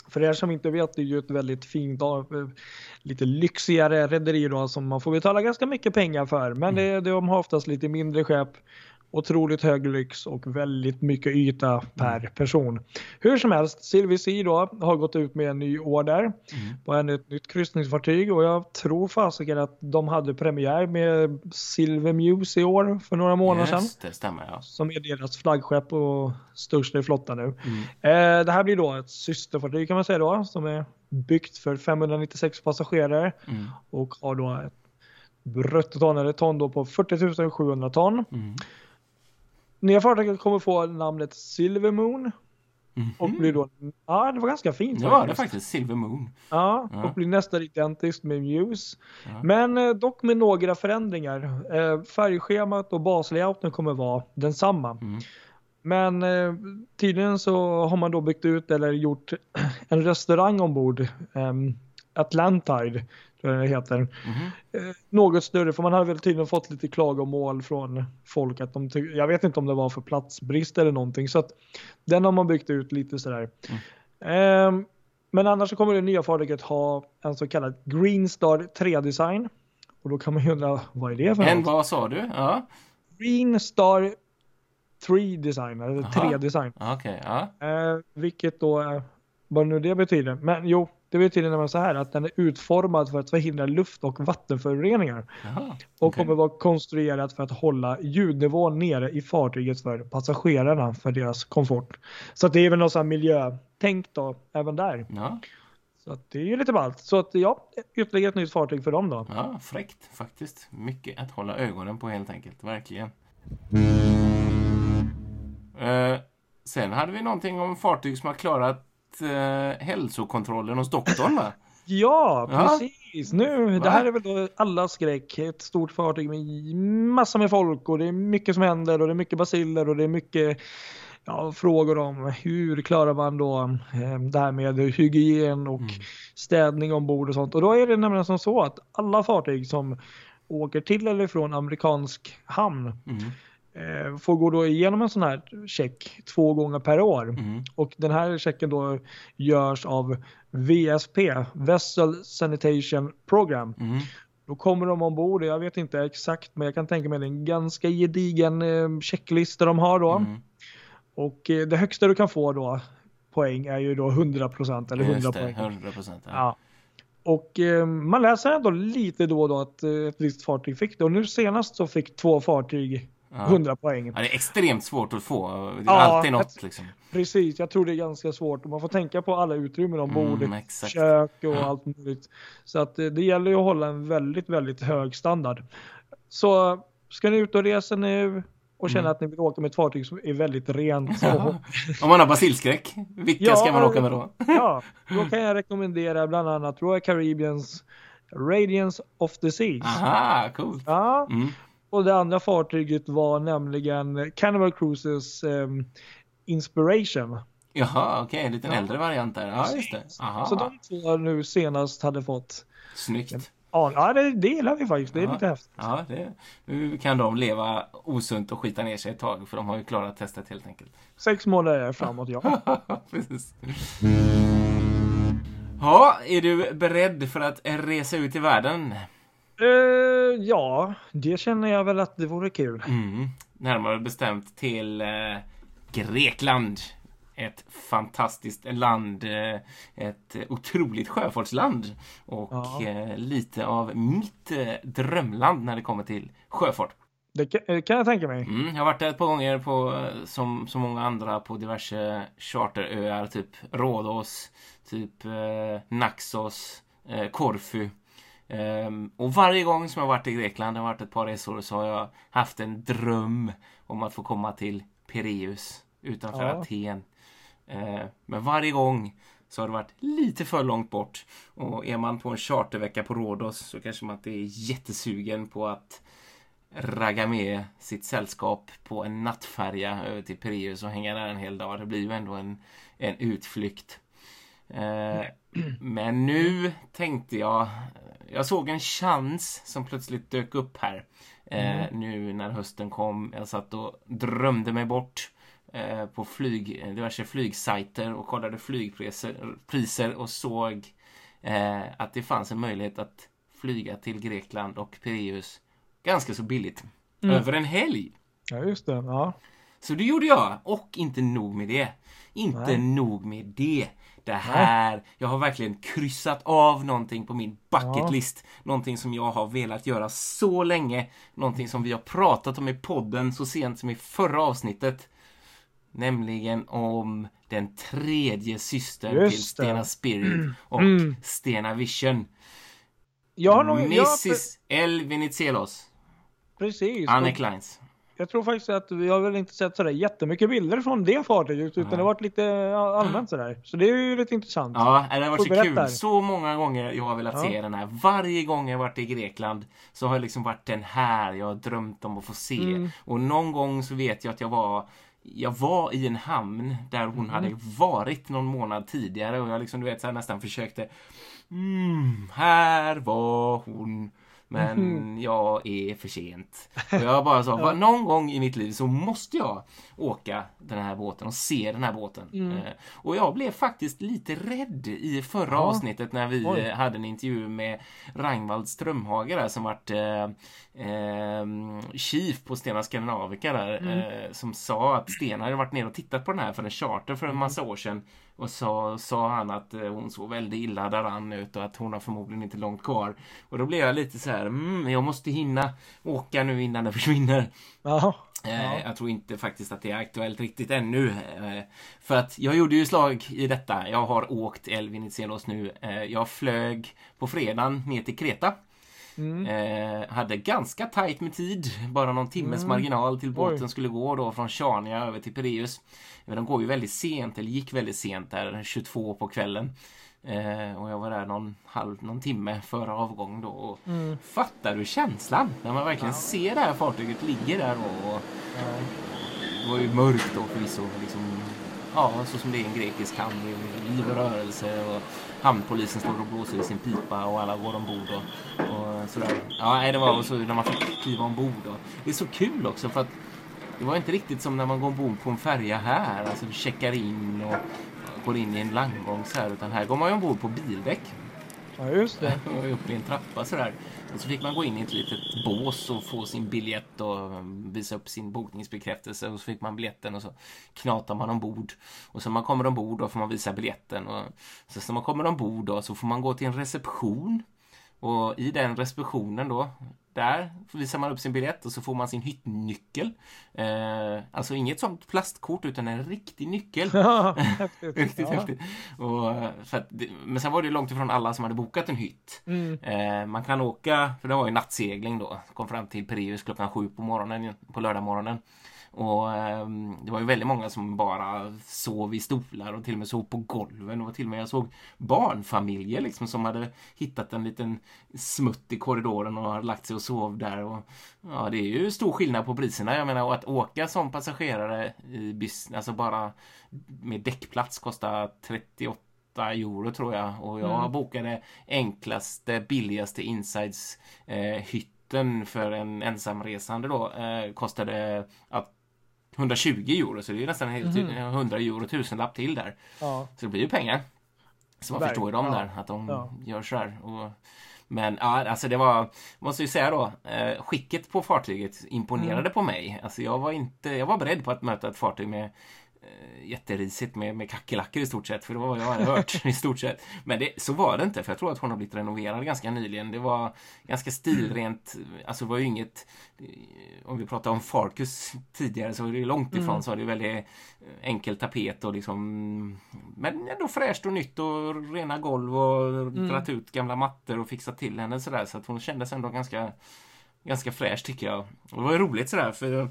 För er som inte vet, det är ju ett väldigt fint, av- lite lyxigare rederi då som man får betala ganska mycket pengar för. Men det, de har oftast lite mindre skepp, otroligt hög lyx och väldigt mycket yta per person. Hur som helst, Silver Sea då har gått ut med en ny order på en, ett nytt kryssningsfartyg och jag tror fasiken att de hade premiär med Silver Muse i år för några månader sedan Yes, det stämmer, ja. som är deras flaggskepp och största i flottan nu. Mm. Eh, det här blir då ett systerfartyg kan man säga då som är byggt för 596 passagerare Mm. och har då ett bruttoton eller ton då på 40 700 ton. Mm. Nya fartyget kommer få namnet Silver Moon Mhm. och blir då, ja det var ganska fint Det var det faktiskt, Silver Moon. Ja, Ja. och blir nästan identiskt med Muse. Ja. Men eh, dock med några förändringar. Eh, färgschemat och baslayouten kommer vara densamma. Mm. Men eh, tydligen så har man då byggt ut eller gjort en restaurang ombord. Um, Atlantide tror jag det heter. Mhm. Eh, något större för man hade väl tydligen fått lite klagomål från folk att de jag vet inte om det var för platsbrist eller någonting så att den har man byggt ut lite sådär. Ehm, men annars så kommer det nya fartyget ha en så kallad Green Star 3-design. Och då kan man ju undra vad är det för En något? vad sa du? Ja, Green Star 3-design eller Aha. 3-design. Ja, okej. Ja. Eh, vilket då, vad nu det betyder. Men jo, det betyder nämligen så här att den är utformad för att förhindra luft och vattenföroreningar. Jaha. Och okej. kommer vara konstruerad för att hålla ljudnivån nere i fartyget för passagerarna för deras komfort. Så att det är väl något sånt miljötänk då även där. Ja, Så att det är ju lite ballt. Så att ja, ytterligare ett nytt fartyg för dem då. ja, fräckt faktiskt. Mycket att hålla ögonen på helt enkelt, verkligen. Eh, sen hade vi någonting om fartyg som har klarat eh, hälsokontrollen hos doktorn va? Ja, Ja. precis. Nu, det här är väl då alla skräck. Ett stort fartyg med massor med folk och det är mycket som händer och det är mycket basiller och det är mycket ja, frågor om hur klarar man då eh, det här med hygien och Mm. städning ombord och sånt. Och då är det nämligen som så att alla fartyg som åker till eller från amerikansk hamn Mm. Eh, får gå då igenom en sån här check två gånger per år. Mm. Och den här checken då görs av VSP, Vessel Sanitation Program. Mm. Då kommer de ombord, jag vet inte exakt men jag kan tänka mig det är en ganska gedigen eh, checklista de har då. Mm. Och eh, det högsta du kan få då poäng är ju då 100% eller 100 Just det, poäng. 100 procent. Ja. Ja. Och eh, man läser ändå lite då och då att eh, ett visst fartyg fick det. Och nu senast så fick två fartyg. 100 poäng. Ja, det är extremt svårt att få. Det är Ja, alltid något ett- liksom. Precis, jag tror det är ganska svårt. Man får tänka på alla utrymmen ombord, Mm, exakt. kök och Ja. allt möjligt. Så att eh, det gäller ju att hålla en väldigt, väldigt hög standard. Så ska ni ut och resa nu och känna Mm. att ni vill åka med ett fartyg som är väldigt rent. Så, Om man har basilskräck, vilka Ja, ska man åka med då? ja, då kan jag rekommendera bland annat Royal Caribbeans Radiance of the Seas. Aha, coolt. Ja, Mm. Och det andra fartyget var nämligen Carnival Cruises ehm, Inspiration. Jaha, okej, en liten Ja. äldre variant där. Ja, just det. Aha. Så de två nu senast hade fått Snyggt. Ja, ja det, det gillar vi faktiskt. Det är Ja. lite häftigt. Ja, det, nu kan de leva osunt och skita ner sig ett tag, för de har ju klarat testet helt enkelt. Sex månader framåt, ja. Precis. Ja, är du beredd för att resa ut i världen? Eh, ja, det känner jag väl att det vore kul. Mm. Närmare bestämt till eh, Grekland. Ett fantastiskt land. Eh, ett otroligt sjöfartsland. Och Ja. eh, lite av mitt eh, drömland när det kommer till sjöfart. Det kan, eh, kan jag tänka mig. Mm, jag har varit där ett par gånger på, som så många andra på diverse charteröar. Typ Rhodos, typ Naxos, Korfu. Ehm, och varje gång som jag varit i Grekland, det har varit ett par resor, så har jag haft en dröm om att få komma till Pireus utanför Ja. Aten. Eh, men varje gång så har det varit lite för långt bort. Och är man på en chartervecka på Rhodos så kanske man inte är jättesugen på att ragga med sitt sällskap på en nattfärja över till Pireus och hänga där en hel dag. Det blir ju ändå en, en utflykt. Eh, men nu tänkte jag, jag såg en chans som plötsligt dök upp här. Eh, Nu när hösten kom. Jag satt och drömde mig bort eh, på flyg, diverse flygsajter och kollade flygpriser priser och såg eh, att det fanns en möjlighet att flyga till Grekland och Pireus ganska så billigt. Mm. Över en helg. Ja, just det. Ja. Så det gjorde jag. Och inte nog med det. Inte Nej. nog med det. Det här, jag har verkligen kryssat av någonting på min bucket Ja. Någonting som jag har velat göra så länge. Någonting som vi har pratat om i podden så sent som i förra avsnittet. Nämligen om den tredje systern Just till det. Stena Spirit och Mm. Stena Vision. Jag har nog... Mrs. L. Venizelos. precis. Anne Kleins. Jag tror faktiskt att vi har väl inte sett sådär jättemycket bilder från det fartyget utan det har varit lite allmänt sådär. Så det är ju lite intressant. Ja, det har varit så kul. Så många gånger jag har velat Ja. se den här. Varje gång jag varit i Grekland så har jag liksom varit den här jag har drömt om att få se. Mm. Och någon gång så vet jag att jag var jag var i en hamn där hon hade varit någon månad tidigare och jag liksom du vet så nästan försökte mm, här var hon men Mhm. jag är för sent. Och jag bara sa, "Va, någon gång i mitt liv så måste jag åka den här båten och se den här båten. Mm. Eh, och jag blev faktiskt lite rädd i förra Ja. avsnittet när vi Oj. hade en intervju med Ragnvald Strömhager där som varit eh, eh, chief på Stena Skandinavica där Mm. eh, som sa att Stena hade varit ner och tittat på den här för en charter för en massa år sedan och så sa han att eh, hon såg väldigt illa däran ut och att hon har förmodligen inte långt kvar. Och då blev jag lite så här, mm, jag måste hinna åka nu innan det försvinner. Jaha. Eh, Ja. Jag tror inte faktiskt att det är aktuellt riktigt ännu. Eh, för att jag gjorde ju slag i detta. Jag har åkt El Venizelos nu. Jag flög på fredagen ner till Kreta. Mm. Eh, hade ganska tajt med tid. Bara någon timmes Mm. marginal till båten Oj. skulle gå då från Charnia över till Pireus. Men de går ju väldigt sent, eller gick väldigt sent där, 22 på kvällen. Eh, och jag var där någon, halv, någon timme före avgång då. Och Mm. Fattar du känslan? När man verkligen ser det här fartyget ligger där och, och det var ju mörkt då förvisso. Liksom, ja, så som det är i en grekisk hamn. Liv och rörelse och hamnpolisen står och blåser i sin pipa och alla går ombord och, och sådär. Ja, det var och så när man fick kliva ombord. Och, det är så kul också för att det var inte riktigt som när man går ombord på en färja här. Alltså vi checkar in och går in i en landgång så här. Utan här går man ju ombord på bildäck. Ja, just det. Och upp i en trappa sådär. Så fick man gå in i ett litet bås och få sin biljett och visa upp sin bokningsbekräftelse. Och så fick man biljetten och så knatar man ombord. Och så när man kommer ombord då får man visa biljetten. Och så när man kommer ombord då så får man gå till en reception. Och i den receptionen då där visar man upp sin biljett och så får man sin hyttnyckel. Eh, alltså inget sånt plastkort utan en riktig nyckel. häftigt. Riktigt ja. häftigt. Och, eh, för att, men sen var det långt ifrån alla som hade bokat en hytt. Mm. Eh, man kan åka, för det var ju nattsegling då. Kom fram till Pireus klockan sju på morgonen, på lördagmorgonen. Och ehm, det var ju väldigt många som bara sov i stolar och till och med sov på golven. Och till och med jag såg barnfamiljer liksom som hade hittat en liten smutt i korridoren och hade lagt sig och sov där. Och, ja, det är ju stor skillnad på priserna. Jag menar, och att åka som passagerare i business, alltså bara med däckplats kostar 38 euro tror jag. Och jag Mm. bokade enklaste, billigaste insides eh, hytten för en ensamresande då. Eh, kostade ja, 120 euro, så det är nästan helt, Mhm. 100 euro, tusenlapp till där. Ja. Så det blir ju pengar. Så man Verk- förstår ju dem ja. där, att de Ja. gör så här. Och, men ja, alltså det var, måste ju säga då, eh, skicket på fartyget imponerade Mm. på mig. Alltså jag var inte, jag var beredd på att möta ett fartyg med jätterisigt med, med kackerlackor i stort sett, för det var vad jag hade hört i stort sett. Men det, så var det inte, för jag tror att hon har blivit renoverad ganska nyligen. Det var ganska stilrent, alltså det var ju inget, eh, om vi pratar om Farkus tidigare så var det långt ifrån Mm. så var det väldigt eh, enkel tapet och liksom men ändå fräscht och nytt och rena golv och Mm. dragit ut gamla mattor och fixat till henne sådär så att hon kändes ändå ganska ganska fräsch tycker jag. Och det var ju roligt sådär för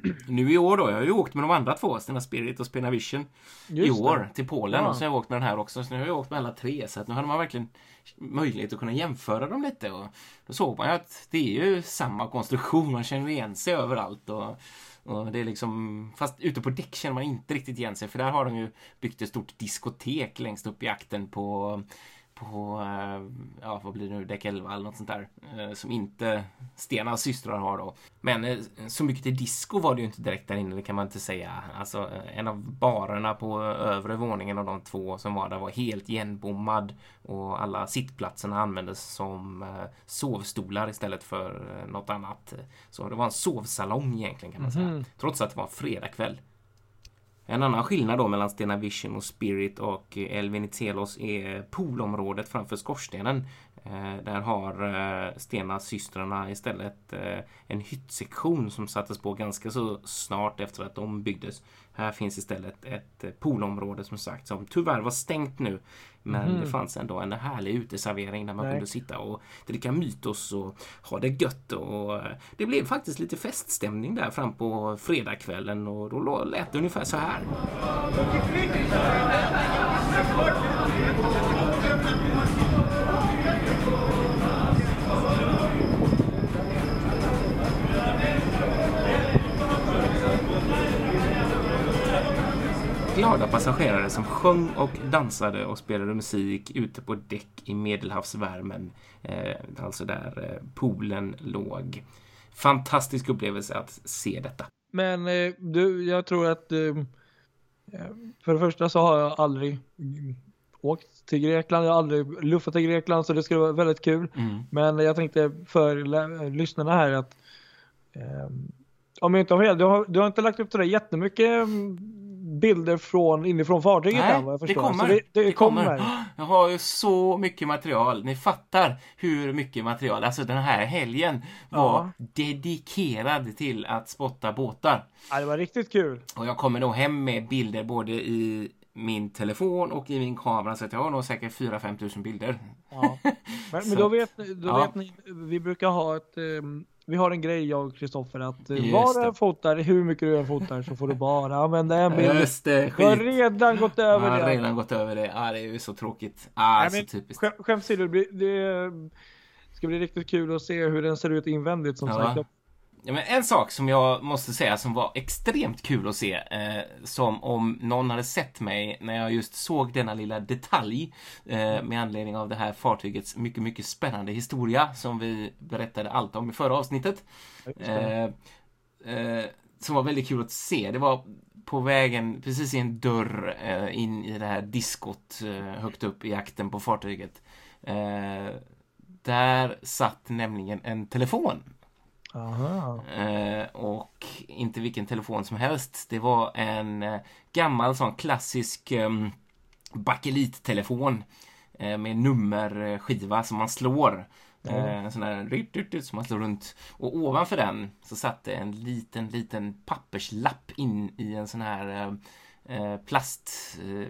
nu i år då, jag har ju åkt med de andra två, Stena Spirit och Spena Vision i Just det. år till Polen Ja. och så har jag åkt med den här också. Så nu har jag åkt med alla tre så att nu hade man verkligen möjlighet att kunna jämföra dem lite. Och då såg man ju att det är ju samma konstruktion, man känner igen sig överallt. Och, och det är liksom, fast ute på däck känner man inte riktigt igen sig för där har de ju byggt ett stort diskotek längst upp i akten på på, eh, ja vad blir det nu, däck 11 eller något sånt där. eh, Som inte Stenas systrar har då. Men eh, så mycket till disco var det ju inte direkt där inne, det kan man inte säga. Alltså en av barerna på övre våningen av de två som var där var helt igenbommad. Och alla sittplatserna användes som sovstolar istället för något annat. Så det var en sovsalong egentligen kan man säga. Mhm. Trots att det var fredagkväll. En annan skillnad då mellan Stena Vision och Spirit och Elvin El är poolområdet framför skorstenen. Eh, där har eh, Stena systrarna istället en hyttsektion som sattes på ganska så snart efter att de byggdes. Här finns istället ett poolområde som sagt som tyvärr var stängt nu. Men Mhm. det fanns ändå en härlig uteservering där man Nej. kunde sitta och dricka mytos och ha det gött. Och eh, det blev faktiskt lite feststämning där fram på fredagskvällen och då lät det ungefär så här. Glada passagerare som sjöng och dansade och spelade musik ute på däck i medelhavsvärmen. Eh, alltså där eh, poolen låg. Fantastisk upplevelse att se detta. Men eh, du, jag tror att eh, eh, för det första så har jag aldrig åkt till Grekland. Jag har aldrig luffat till Grekland så det skulle vara väldigt kul. Mm. Men jag tänkte för lyssnarna här att eh, om jag inte har fel, du har, du har inte lagt upp sådär jättemycket mm, bilder från inifrån fartyget Nej, än vad jag det förstår. kommer. Så det, det, Det kommer. kommer. Jag har ju så mycket material. Ni fattar hur mycket material. Alltså den här helgen var Ja. dedikerad till att spotta båtar. Ja, det var riktigt kul. Och jag kommer nog hem med bilder både i min telefon och i min kamera så att jag har nog säkert 4-5 tusen bilder. Ja. Men, men då, vet, då ja. vet ni, vi brukar ha ett, ehm, vi har en grej jag och Kristoffer att eh, Just var du än fotar, hur mycket du än fotar så får du bara använda en bild. Just det, Du har skit. redan gått Jag över har det. redan gått över det. Ja, det är ju så tråkigt. Ah, Nej, så men typiskt. skäm- Skämt det, blir- det ska bli riktigt kul att se hur den ser ut invändigt som Ja. sagt. Ja, men en sak som jag måste säga som var extremt kul att se, eh, som om någon hade sett mig när jag just såg denna lilla detalj eh, med anledning av det här fartygets mycket, mycket spännande historia som vi berättade allt om i förra avsnittet. Eh, eh, som var väldigt kul att se. Det var på vägen, precis i en dörr eh, in i det här diskot eh, högt upp i akten på fartyget. Där satt nämligen en telefon. Eh, och inte vilken telefon som helst. Det var en eh, gammal sån klassisk eh, bakelittelefon eh, med nummerskiva som man slår. Eh, en sån där ryt, ryt, ryt, som man slår runt. Och ovanför den så satt det en liten, liten papperslapp in i en sån här eh, eh, plast,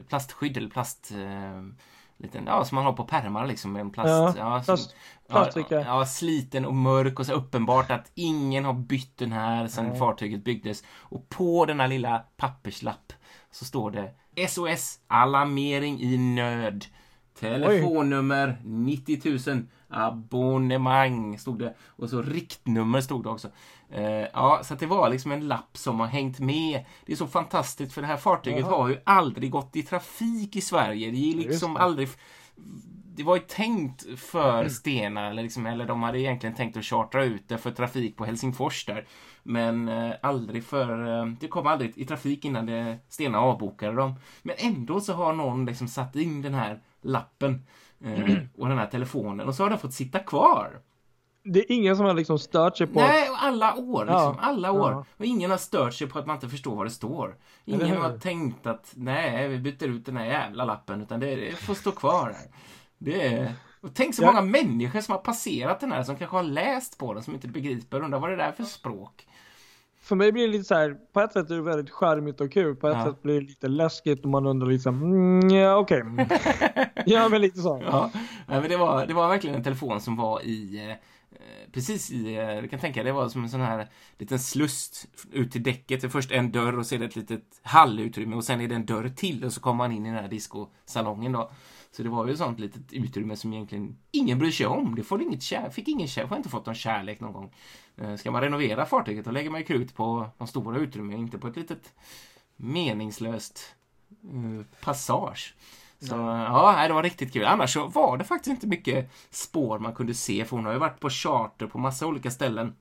plastskydd eller plast... Liten, ja, som man har på pärmar liksom en plast. Ja, som- plast- plasticka. Ja, ja, sliten och mörk och så uppenbart att ingen har bytt den här sedan Nej. fartyget byggdes. Och på denna lilla papperslapp så står det SOS alarmering i nöd. Telefonnummer 90 000 abonnemang stod det. Och så riktnummer stod det också. Eh, ja, så det var liksom en lapp som har hängt med. Det är så fantastiskt för det här fartyget Jaha. har ju aldrig gått i trafik i Sverige. Det är liksom det. aldrig det var ju tänkt för Stena, eller, liksom, eller de hade egentligen tänkt att chartra ut det för trafik på Helsingfors där. Men eh, aldrig för, eh, det kom aldrig i trafik innan det, Stena avbokade dem. Men ändå så har någon liksom satt in den här lappen eh, och den här telefonen och så har den fått sitta kvar. Det är ingen som har liksom stört sig på Nej, alla år liksom. Ja. Alla år. Ja. Och ingen har stört sig på att man inte förstår vad det står. Ingen har tänkt att nej, vi byter ut den här jävla lappen. Utan det, det får stå kvar där. Det är... Och tänk så Ja. många människor som har passerat den här som kanske har läst på den som inte begriper. Undrar vad det är för språk. För mig blir det lite så här, på ett sätt är det väldigt charmigt och kul, på ett Ja. sätt blir det lite läskigt och man undrar liksom, mm, ja okej. ja men lite så. Ja, men det var, det var verkligen en telefon som var i eh, Precis i, eh, du kan tänka det var som en sån här liten sluss ut till däcket. Först en dörr och det ett litet hallutrymme och sen är det en dörr till och så kommer man in i den här discosalongen då. Så det var ju ett sånt litet utrymme som egentligen ingen bryr sig om. Det får inget kär, fick ingen kär, får inte fått någon kärlek någon gång. Eh, Ska man renovera fartyget då lägger man ju krut på de stora utrymmen, inte på ett litet meningslöst eh, passage. Så ja, det var riktigt kul. Annars så var det faktiskt inte mycket spår man kunde se för hon har ju varit på charter på massa olika ställen.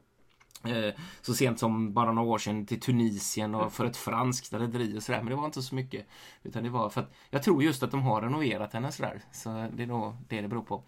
Eh, så sent som bara några år sedan till Tunisien och för ett franskt rederi och sådär. Men det var inte så mycket. Utan det var för att jag tror just att de har renoverat henne sådär. Så det är nog det det beror på.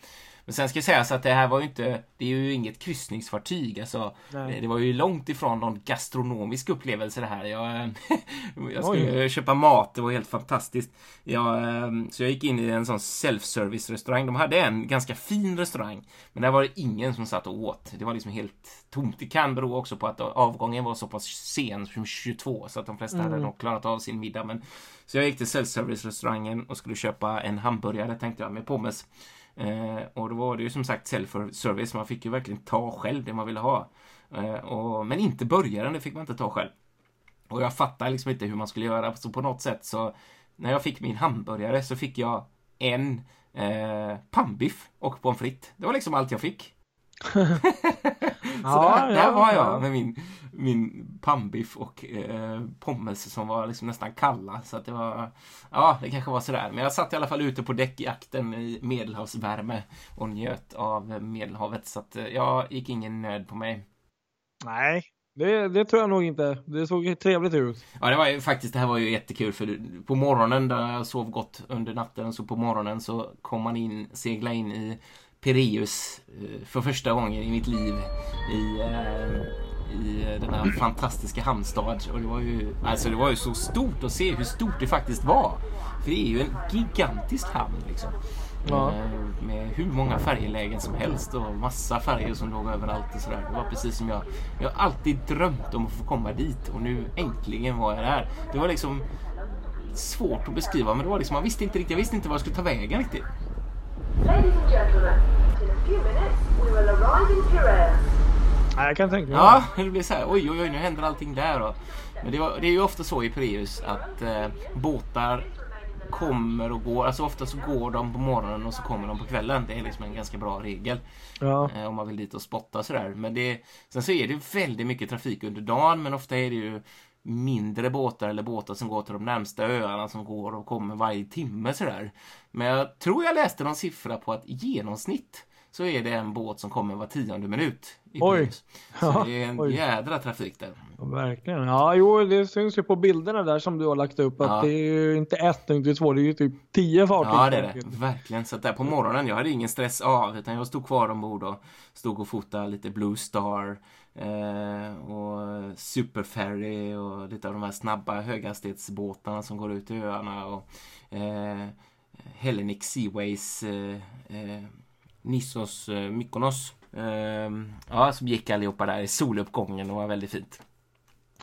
Men sen ska jag säga så att det här var ju inte, det är ju inget kryssningsfartyg. Alltså, Nej. det var ju långt ifrån någon gastronomisk upplevelse det här. Jag, eh, jag Oj. skulle köpa mat, det var helt fantastiskt. Jag, eh, så jag gick in i en sån self-service restaurang. De hade en ganska fin restaurang. Men där var det ingen som satt och åt. Det var liksom helt tomt. Det kan bero också på att avgången var så pass sen som 22 så att de flesta hade nog klarat av sin middag. Men, så jag gick till self-service restaurangen och skulle köpa en hamburgare tänkte jag med pommes. Eh, och då var det ju som sagt self-service. Man fick ju verkligen ta själv det man ville ha. Eh, och, men inte burgaren, det fick man inte ta själv. Och jag fattar liksom inte hur man skulle göra. Så på något sätt så när jag fick min hamburgare så fick jag en eh, pannbiff och pommes frites. Det var liksom allt jag fick. så Ja, där, ja, där var ja. jag med min, min pannbiff och eh, pommes som var liksom nästan kalla. Så att det var, ja det kanske var sådär. Men jag satt i alla fall ute på däck i medelhavsvärme och njöt av medelhavet. Så att eh, jag gick ingen nöd på mig. Nej, det, det tror jag nog inte. Det såg trevligt ut. Ja, det var ju faktiskt, det här var ju jättekul för på morgonen där jag sov gott under natten så på morgonen så kom man in, segla in i Pireus eh, för första gången i mitt liv i, eh, i denna fantastiska hamnstad och det var ju, alltså det var ju så stort att se hur stort det faktiskt var. För det är ju en gigantisk hamn liksom. Ja. Eh, Med hur många färjelägen som helst och massa färger som låg överallt och sådär. Det var precis som jag. Jag har alltid drömt om att få komma dit och nu äntligen var jag där. Det var liksom svårt att beskriva men det var liksom, man visste inte riktigt, jag visste inte vad jag skulle ta vägen riktigt. Ladies and gentlemen, in a few minutes we will arrive in Piraeus. Nej, jag kan tänka mig. Ja, det blev så här, oj oj oj nu händer allting där och, Men det, var, det är ju ofta så i Pireus att eh, båtar kommer och går, alltså ofta så går de på morgonen och så kommer de på kvällen. Det är liksom en ganska bra regel. Ja. Eh, om man vill dit och spotta sådär. Men det, sen så är det väldigt mycket trafik under dagen men ofta är det ju mindre båtar eller båtar som går till de närmsta öarna som går och kommer varje timme sådär. Men jag tror jag läste någon siffra på att i genomsnitt så är det en båt som kommer var tionde minut. Oj. Så det är en oj. jädra trafik där. Ja, verkligen. Ja, jo, det syns ju på bilderna där som du har lagt upp att Ja. det är ju inte ett, inte två, det är ju typ tio fartyg. Ja, det är det. Verkligen. Så där på morgonen, jag hade ingen stress av, utan jag stod kvar ombord och stod och fotade lite Blue Star eh, och Super Ferry och lite av de här snabba höghastighetsbåtarna som går ut i öarna och eh, Hellenic Seaways eh, eh, Nissos eh, Mykonos. Eh, ja, som gick allihopa där i soluppgången och var väldigt fint.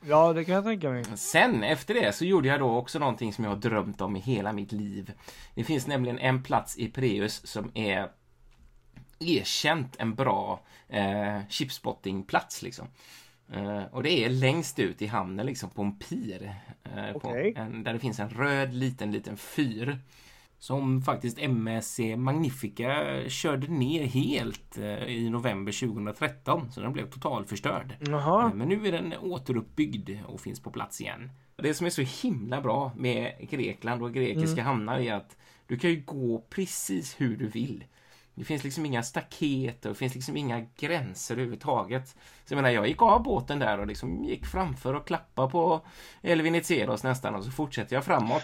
Ja, det kan jag tänka mig. Sen efter det så gjorde jag då också någonting som jag har drömt om i hela mitt liv. Det finns nämligen en plats i Preus som är erkänt en bra eh, chipspottingplats liksom. Eh, och det är längst ut i hamnen liksom på en pir. Eh, Okej. på en, där det finns en röd liten, liten fyr. Som faktiskt MSC Magnifica körde ner helt eh, i november 2013. Så den blev totalförstörd. Jaha. Eh, Men nu är den återuppbyggd och finns på plats igen. Det som är så himla bra med Grekland och grekiska hamnar är att du kan ju gå precis hur du vill. Det finns liksom inga staket och det finns liksom inga gränser överhuvudtaget. Så jag menar, jag gick av båten där och liksom gick framför och klappade på Elviniceros nästan och så fortsätter jag framåt.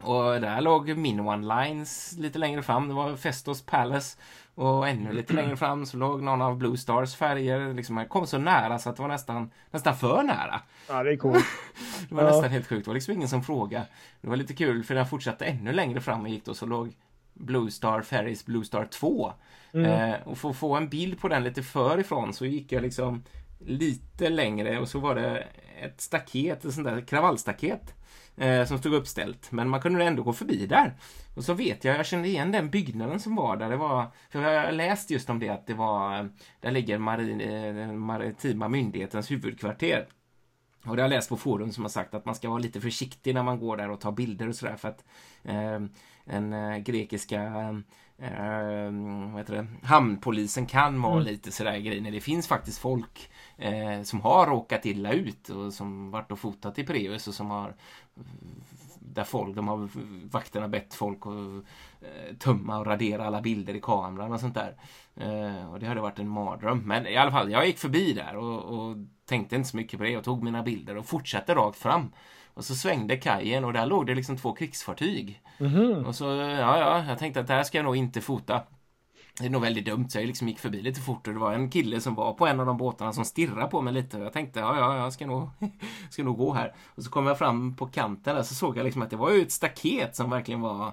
Och där låg min One Lines lite längre fram. Det var Festos Palace. Och ännu lite längre fram så låg någon av Blue Stars färger. Liksom, jag kom så nära så att det var nästan, nästan för nära. Ja, det är coolt. Det var Ja. nästan helt sjukt. Det var liksom ingen som frågade. Det var lite kul för den fortsatte ännu längre fram och gick då så låg Blue Star Ferries Blue Star 2. Eh, och för att få en bild på den lite förifrån så gick jag liksom lite längre och så var det ett staket, ett sånt där kravallstaket eh, som stod uppställt. Men man kunde ändå gå förbi där. Och så vet jag, jag kände igen den byggnaden som var där. Det var, för jag har läst just om det att det var, där ligger marin, eh, maritima myndighetens huvudkvarter. Och det har jag läst på forum som har sagt att man ska vara lite försiktig när man går där och tar bilder och sådär för att eh, den eh, grekiska eh, vad heter det? hamnpolisen kan vara lite sådär grejer. när Det finns faktiskt folk eh, som har råkat illa ut och som varit och fotat i Preus och som har där folk, de har vakterna bett folk att eh, tömma och radera alla bilder i kameran och sånt där. Eh, och det hade varit en mardröm. Men i alla fall, jag gick förbi där och, och tänkte inte så mycket på det. Jag tog mina bilder och fortsatte rakt fram. Och så svängde kajen och där låg det liksom två krigsfartyg. Och så, ja, ja, jag tänkte att det här ska jag nog inte fota. Det är nog väldigt dumt, så jag liksom gick förbi lite fort och det var en kille som var på en av de båtarna som stirrade på mig lite. Jag tänkte, ja, ja, jag ska nog, ska nog gå här. Och så kom jag fram på kanten där så såg jag liksom att det var ju ett staket som verkligen var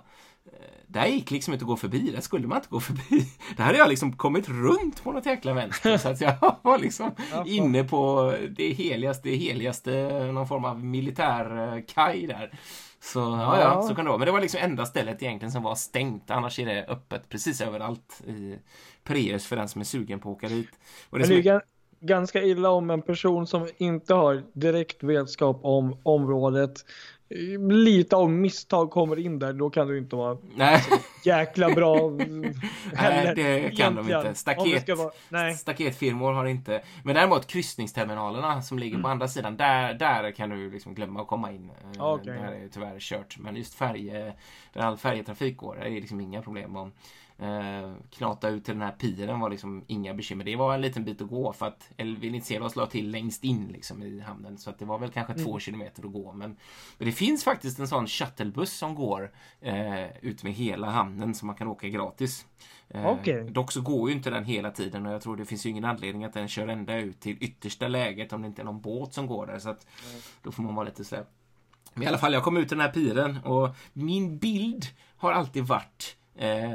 eh, där gick liksom inte att gå förbi, där skulle man inte gå förbi. Där hade jag liksom kommit runt på något jäkla vänster. Så att jag var liksom inne på det heligaste, heligaste, någon form av militärkaj där. Så ja, ja, så kan det vara. Men det var liksom enda stället egentligen som var stängt. Annars är det öppet precis överallt i Preus för den som är sugen på att åka dit. Och det Men det är gan- ganska illa om en person som inte har direkt vetskap om området eh, lite av misstag kommer in där, då kan du inte vara Nej, jäkla bra heller. det kan de inte. Staket. vara, nej. Staketfirmor har inte. Men däremot kryssningsterminalerna som ligger Mm. på andra sidan. Där, där kan du liksom glömma att komma in. Eh, Okej. Där är det tyvärr kört. Men just färje, där all färjetrafik går, där är det liksom inga problem. Om, eh, knata ut till den här piren var liksom inga bekymmer. Det var en liten bit att gå för att El Vinicelos la till längst in liksom i hamnen. Så att det var väl kanske Mm. två kilometer att gå. Men, men det finns faktiskt en sån shuttlebuss som går eh, ut med hela hamnen så man kan åka gratis. Eh, Okej. Dock så går ju inte den hela tiden och jag tror det finns ju ingen anledning att den kör ända ut till yttersta läget om det inte är någon båt som går där. Så att då får man vara lite sådär. Men i alla fall, jag kom ut till den här piren och min bild har alltid varit eh,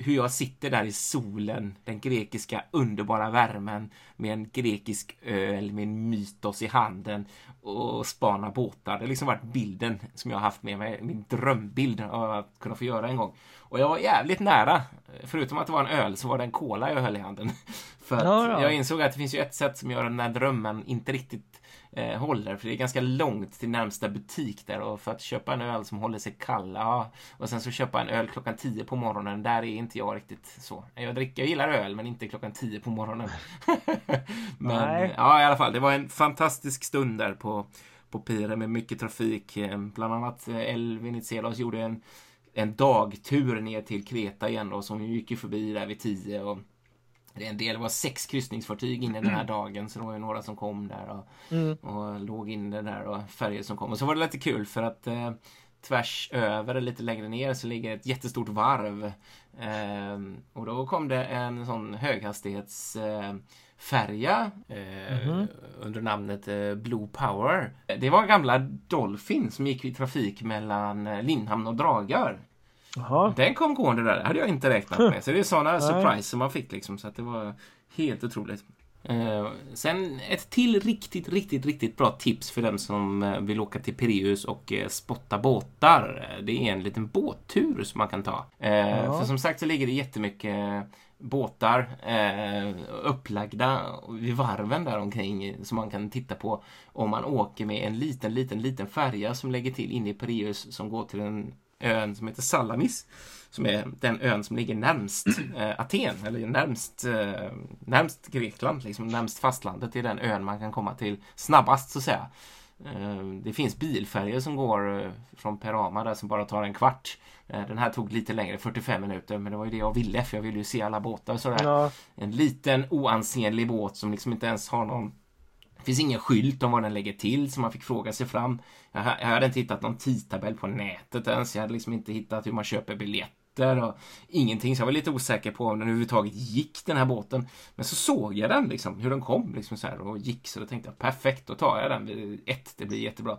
hur jag sitter där i solen, den grekiska underbara värmen med en grekisk öl med en mytos i handen och spana båtar. Det har liksom varit bilden som jag har haft med mig, min drömbild av att kunna få göra en gång. Och jag var jävligt nära. Förutom att det var en öl så var det en cola jag höll i handen. För att Ja, ja. jag insåg att det finns ju ett sätt som gör den här drömmen inte riktigt eh, håller. För det är ganska långt till närmsta butik där och för att köpa en öl som håller sig kall, ja. Och sen så köpa en öl klockan 10 på morgonen, där är inte jag riktigt så. Jag dricker, jag gillar öl men inte klockan 10 på morgonen. men Nej. ja, i alla fall, det var en fantastisk stund där på, på piren med mycket trafik. Eh, Bland annat eh, El Venizelos gjorde en en dagtur ner till Kreta igen då, som gick ju förbi där vid tio och det är en del, det var sex kryssningsfartyg inne den här dagen så det var ju några som kom där och, Mm. och låg inne där och färger som kom. Och så var det lite kul för att eh, tvärs över, lite längre ner, så ligger ett jättestort varv. Eh, och då kom det en sån höghastighetsfärja eh, färja, eh, under namnet eh, Blue Power. Det var gamla Dolphin som gick i trafik mellan eh, Lindhamn och Dragör. Jaha. Den kom gående där, det hade jag inte räknat med. Så det är sådana Nej. surprise som man fick liksom, så att det var helt otroligt. Eh, sen ett till riktigt, riktigt, riktigt bra tips för den som eh, vill åka till Pireus och eh, spotta båtar. Det är en liten båttur som man kan ta. Eh, Ja. För som sagt så ligger det jättemycket båtar eh, upplagda vid varven där omkring som man kan titta på om man åker med en liten, liten, liten färja som lägger till inne i Pireus som går till en ön som heter Salamis som är den ön som ligger närmst eh, Aten eller närmst, eh, närmst Grekland, liksom närmst fastlandet. Det är den ön man kan komma till snabbast så att säga. Eh, det finns bilfärjor som går eh, från Perama där som bara tar en kvart. Eh, den här tog lite längre, 45 minuter, men det var ju det jag ville för jag ville ju se alla båtar och sådär. Ja. En liten oansenlig båt som liksom inte ens har någon det finns ingen skylt om vad den lägger till så man fick fråga sig fram. Jag, jag hade inte hittat någon tidtabell på nätet ens. Jag hade liksom inte hittat hur man köper biljetter och ingenting. Så jag var lite osäker på om den överhuvudtaget gick den här båten. Men så såg jag den liksom, hur den kom liksom så här och gick. Så då tänkte jag perfekt, då tar jag den vid ett. Det blir jättebra.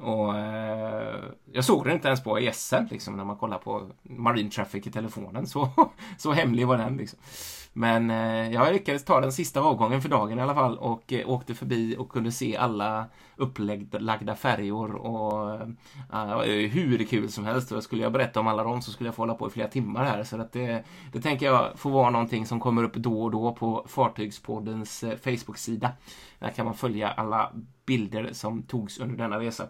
Och eh, jag såg den inte ens på ISN liksom när man kollar på Marine Traffic i telefonen. Så, så hemlig var den liksom. Men eh, jag lyckades ta den sista avgången för dagen i alla fall och eh, åkte förbi och kunde se alla upplagda färjor och eh, det var ju hur kul som helst. Och skulle jag berätta om alla dem så skulle jag få hålla på i flera timmar här. Så att det, det tänker jag får vara någonting som kommer upp då och då på Fartygspoddens eh, Facebook-sida. Där kan man följa alla bilder som togs under denna resa.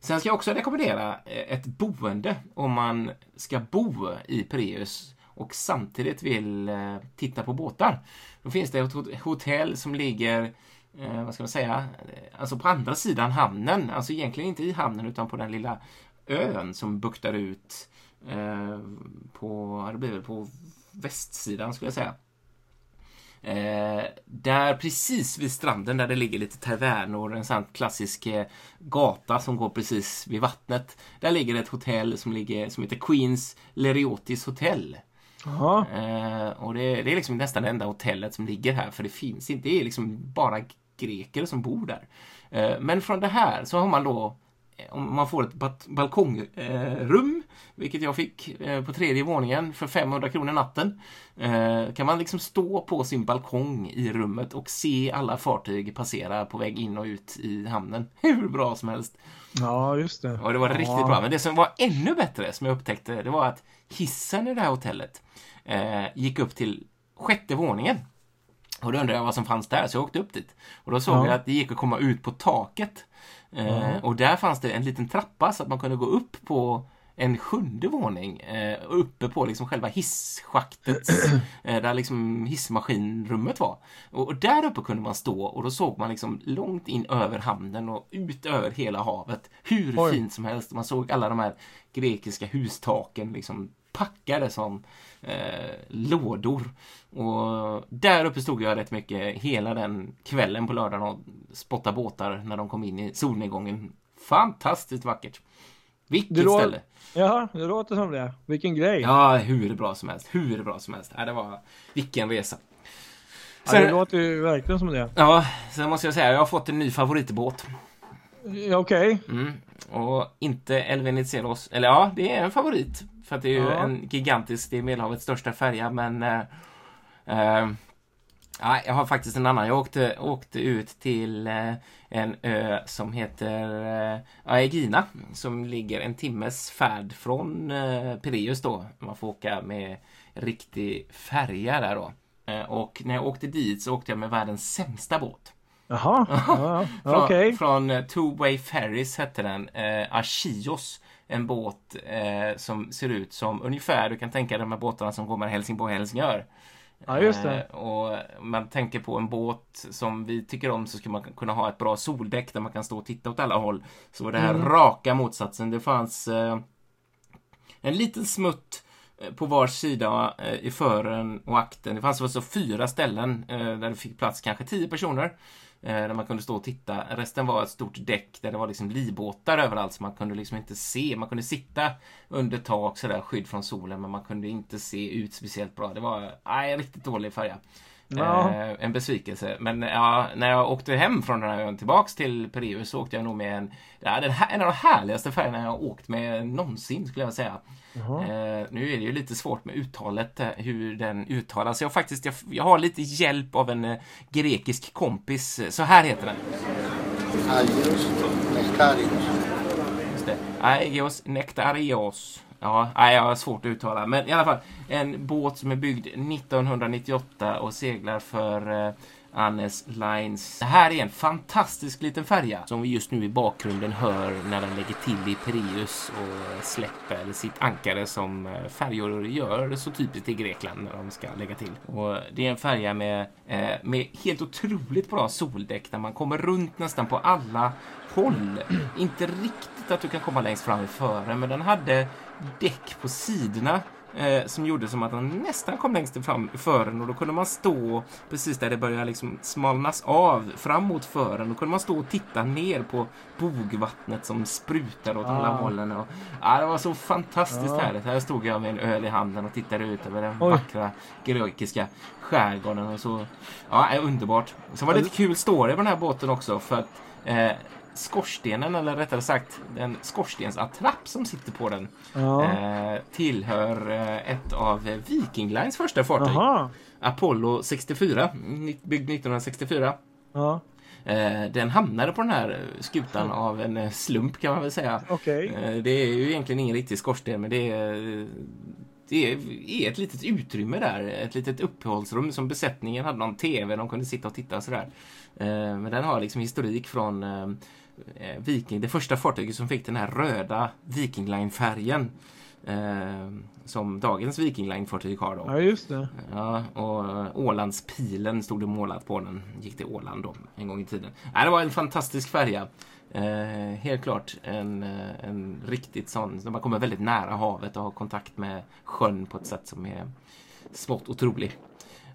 Sen ska jag också rekommendera eh, ett boende om man ska bo i Pireus och samtidigt vill eh, titta på båtar. Då finns det ett hotell som ligger, eh, vad ska man säga, eh, alltså på andra sidan hamnen. Alltså egentligen inte i hamnen utan på den lilla ön som buktar ut eh, på, det blir väl på västsidan skulle jag säga. Eh, där precis vid stranden där det ligger lite tavernor, en sån klassisk eh, gata som går precis vid vattnet. Där ligger ett hotell som, ligger, som heter Queens Leriotis Hotel. Jaha. Eh, och det, det är liksom nästan det enda hotellet som ligger här för det finns inte, det är liksom bara greker som bor där. Eh, men från det här så har man då eh, om man får ett balkongrum, rum, vilket jag fick på tredje våningen för 500 kronor natten, kan man liksom stå på sin balkong i rummet och se alla fartyg passera på väg in och ut i hamnen. Hur bra som helst. Ja, just det. Och det var riktigt bra. Men det som var ännu bättre som jag upptäckte, det var att hissen i det här hotellet eh, gick upp till sjätte våningen. Och då undrade jag vad som fanns där, så jag åkte upp dit. Och då såg Ja. jag att det gick att komma ut på taket. Eh, Och där fanns det en liten trappa så att man kunde gå upp på en sjunde våning eh, uppe på liksom själva hisschaktet eh, där liksom hissmaskinrummet var. Och, och där uppe kunde man stå och då såg man liksom långt in över hamnen och ut över hela havet. Hur Oj. fint som helst. Man såg alla de här grekiska hustaken liksom packade som eh, lådor. Och där uppe stod jag rätt mycket hela den kvällen på lördagen och spottade båtar när de kom in i solnedgången. Fantastiskt vackert. Vilket Det ställe! Ja, det låter som det. Vilken grej. Ja, hur bra som helst. Hur bra som helst. Ja, det var... Vilken resa. Ja, det Sen, låter ju verkligen som det. ja, sen måste jag säga, jag har fått en ny favoritbåt. Ja, Okej. Mm. Och inte El Venizelos. Eller ja, det är en favorit. För att det är ju Ja. en gigantisk, det är Medelhavets största färja, men... Eh, eh, ja, jag har faktiskt en annan. Jag åkte, åkte ut till eh, en ö som heter eh, Aegina. Som ligger en timmes färd från eh, Pireus då. Man får åka med riktig färja där då. Eh, och när jag åkte dit så åkte jag med världens sämsta båt. Jaha. Ja, Från, Okej. från Two Way Ferries hette den. Eh, Archios. En båt eh, som ser ut som ungefär, du kan tänka dig de här båtarna som går mellan Helsingborg och Helsingör. Ja, just det. Eh, och man tänker på en båt som vi tycker om så ska man kunna ha ett bra soldäck där man kan stå och titta åt alla håll. Så var det här Mm. raka motsatsen. Det fanns eh, en liten smutt eh, på var sida eh, i fören och akten. Det fanns alltså fyra ställen där det fick plats kanske tio personer. Eh, där man kunde stå och titta. Resten var ett stort däck där det var liksom livbåtar överallt så man kunde liksom inte se. Man kunde sitta under tak sådär skydd från solen men man kunde inte se ut speciellt bra. Det var nej, riktigt dålig färja. Ja. Eh, en besvikelse. Men ja, när jag åkte hem från den här ön tillbaks till Pireus så åkte jag nog med en, ja, den här, en av de härligaste färgerna jag har åkt med någonsin skulle jag säga. Eh, nu är det ju lite svårt med uttalet, eh, hur den uttalas. Jag, faktiskt, jag, jag har lite hjälp av en eh, grekisk kompis. Så här heter den. Agios Nektarios. Aegeos Nektarios. Ja, nej, jag har svårt att uttala. Men i alla fall, en båt som är byggd 1998 och seglar för eh, Annes Lines. Det här är en fantastisk liten färja som vi just nu i bakgrunden hör när den lägger till i Pireus och släpper sitt ankare som eh, färjor gör så typiskt i Grekland när de ska lägga till. Och det är en färja med, eh, med helt otroligt bra soldäck där man kommer runt nästan på alla håll. Inte riktigt att du kan komma längst fram i fören, men den hade däck på sidorna eh, som gjorde som att han nästan kom längst fram i fören och då kunde man stå precis där det började liksom smalnas av fram mot fören. Då kunde man stå och titta ner på bogvattnet som sprutade åt alla hållen. Och, ja, det var så fantastiskt Ja. härligt. Här stod jag med en öl i handen och tittade ut över den Oj. vackra grekiska skärgården och så. Ja, underbart. Så var det ett kul story på den här båten också för att eh, skorstenen, eller rättare sagt den skorstensattrapp som sitter på den Ja. eh, tillhör eh, ett av Viking Lines första fartyg. Jaha. Apollo 64, ni- byggd 1964. Ja. Eh, den hamnade på den här skutan av en eh, slump kan man väl säga. Eh, det är ju egentligen ingen riktig skorsten men det är, det är ett litet utrymme där. Ett litet uppehållsrum som besättningen hade någon TV de kunde sitta och titta och sådär. Eh, men den har liksom historik från eh, eh, Viking, det första fartyget som fick den här röda Viking Line-färgen. Eh, som dagens Viking Line-fartyg har då. Ja, just det. Ja, och Ålandspilen stod det målat på den. Gick till Åland då, en gång i tiden. Nej, det var en fantastisk färja. Eh, helt klart en, en riktigt sån, där man kommer väldigt nära havet och har kontakt med sjön på ett sätt som är smått otrolig.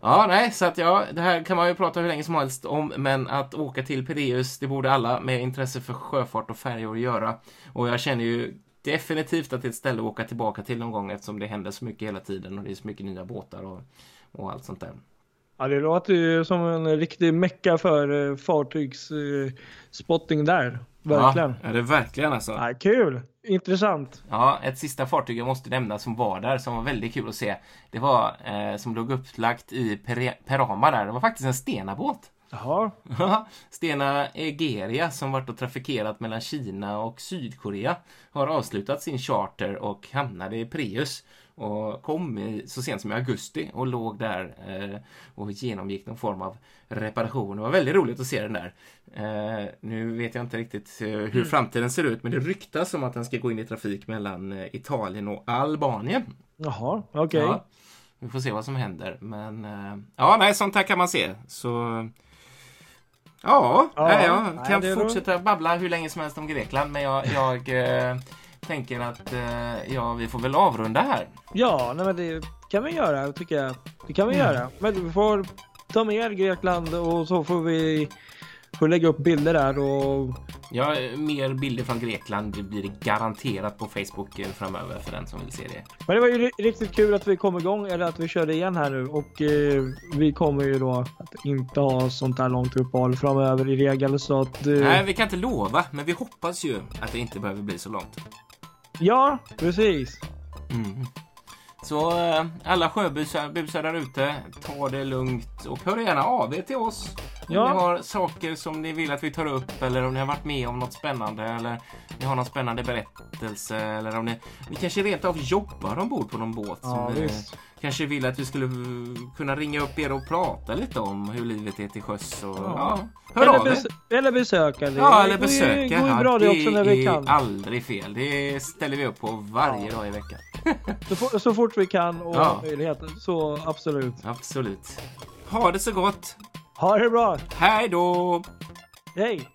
Ja, nej, så att ja, det här kan man ju prata hur länge som helst om, men att åka till Pireus, det borde alla med intresse för sjöfart och färjor göra. Och jag känner ju definitivt att det är ett ställe att åka tillbaka till någon gång eftersom det händer så mycket hela tiden och det är så mycket nya båtar och, och allt sånt där. Ja, det låter ju som en riktig mecka för eh, fartygsspotting eh, där. Verkligen. Ja, är det verkligen alltså. Ja, kul! Intressant. Ja, ett sista fartyg jag måste nämna som var där, som var väldigt kul att se. Det var, eh, som låg upplagt i Pere- Perama där, det var faktiskt en Stena-båt. Jaha. Stena Egeria som varit och trafikerat mellan Kina och Sydkorea har avslutat sin charter och hamnade i Preus och kom i, så sent som i augusti och låg där eh, och genomgick någon form av reparation. Det var väldigt roligt att se den där. Eh, nu vet jag inte riktigt eh, hur framtiden ser ut men det ryktas om att den ska gå in i trafik mellan Italien och Albanien. Jaha, okej. Ja, vi får se vad som händer. Men eh, ja, nej, sånt här kan man se. Så ja, Ja, nej, jag nej, kan är fortsätta babbla hur länge som helst om Grekland. Men jag, jag tänker att eh, ja, vi får väl avrunda här. Ja, nej, men det kan vi göra tycker jag. Det kan vi Mm. göra. Men vi får ta med Grekland och så får vi får lägga upp bilder där och Ja, mer bilder från Grekland det blir garanterat på Facebook eh, framöver för den som vill se det. Men det var ju ri- riktigt kul att vi kom igång eller att vi körde igen här nu och eh, vi kommer ju då att inte ha sånt här långt uppehåll framöver i regel så att eh, Nej, vi kan inte lova, men vi hoppas ju att det inte behöver bli så långt. Ja, precis. Mm. Så eh, alla sjöbusar busar där ute, ta det lugnt och hör gärna av er till oss. Om Ja. ni har saker som ni vill att vi tar upp eller om ni har varit med om något spännande eller ni har någon spännande berättelse eller om ni, ni kanske rent av jobbar ombord på någon båt Ja, som visst. Kanske vill att vi skulle kunna ringa upp er och prata lite om hur livet är till sjöss och Ja. ja, hör Eller, av er. bes eller besöka. Det Ja, eller besöka. går ju bra det också när vi är kan. aldrig fel. Det ställer vi upp på varje dag i veckan. Så, for, så fort vi kan och Ja. möjlighet. Så absolut. Absolut. Ha det så gott. Ha det bra. Hej då! Hej!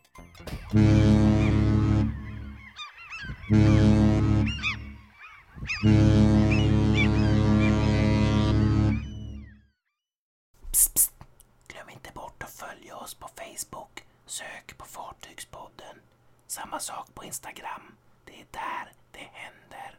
Psst, Sök på Fartygspodden. Samma sak på Instagram. Det är där det händer.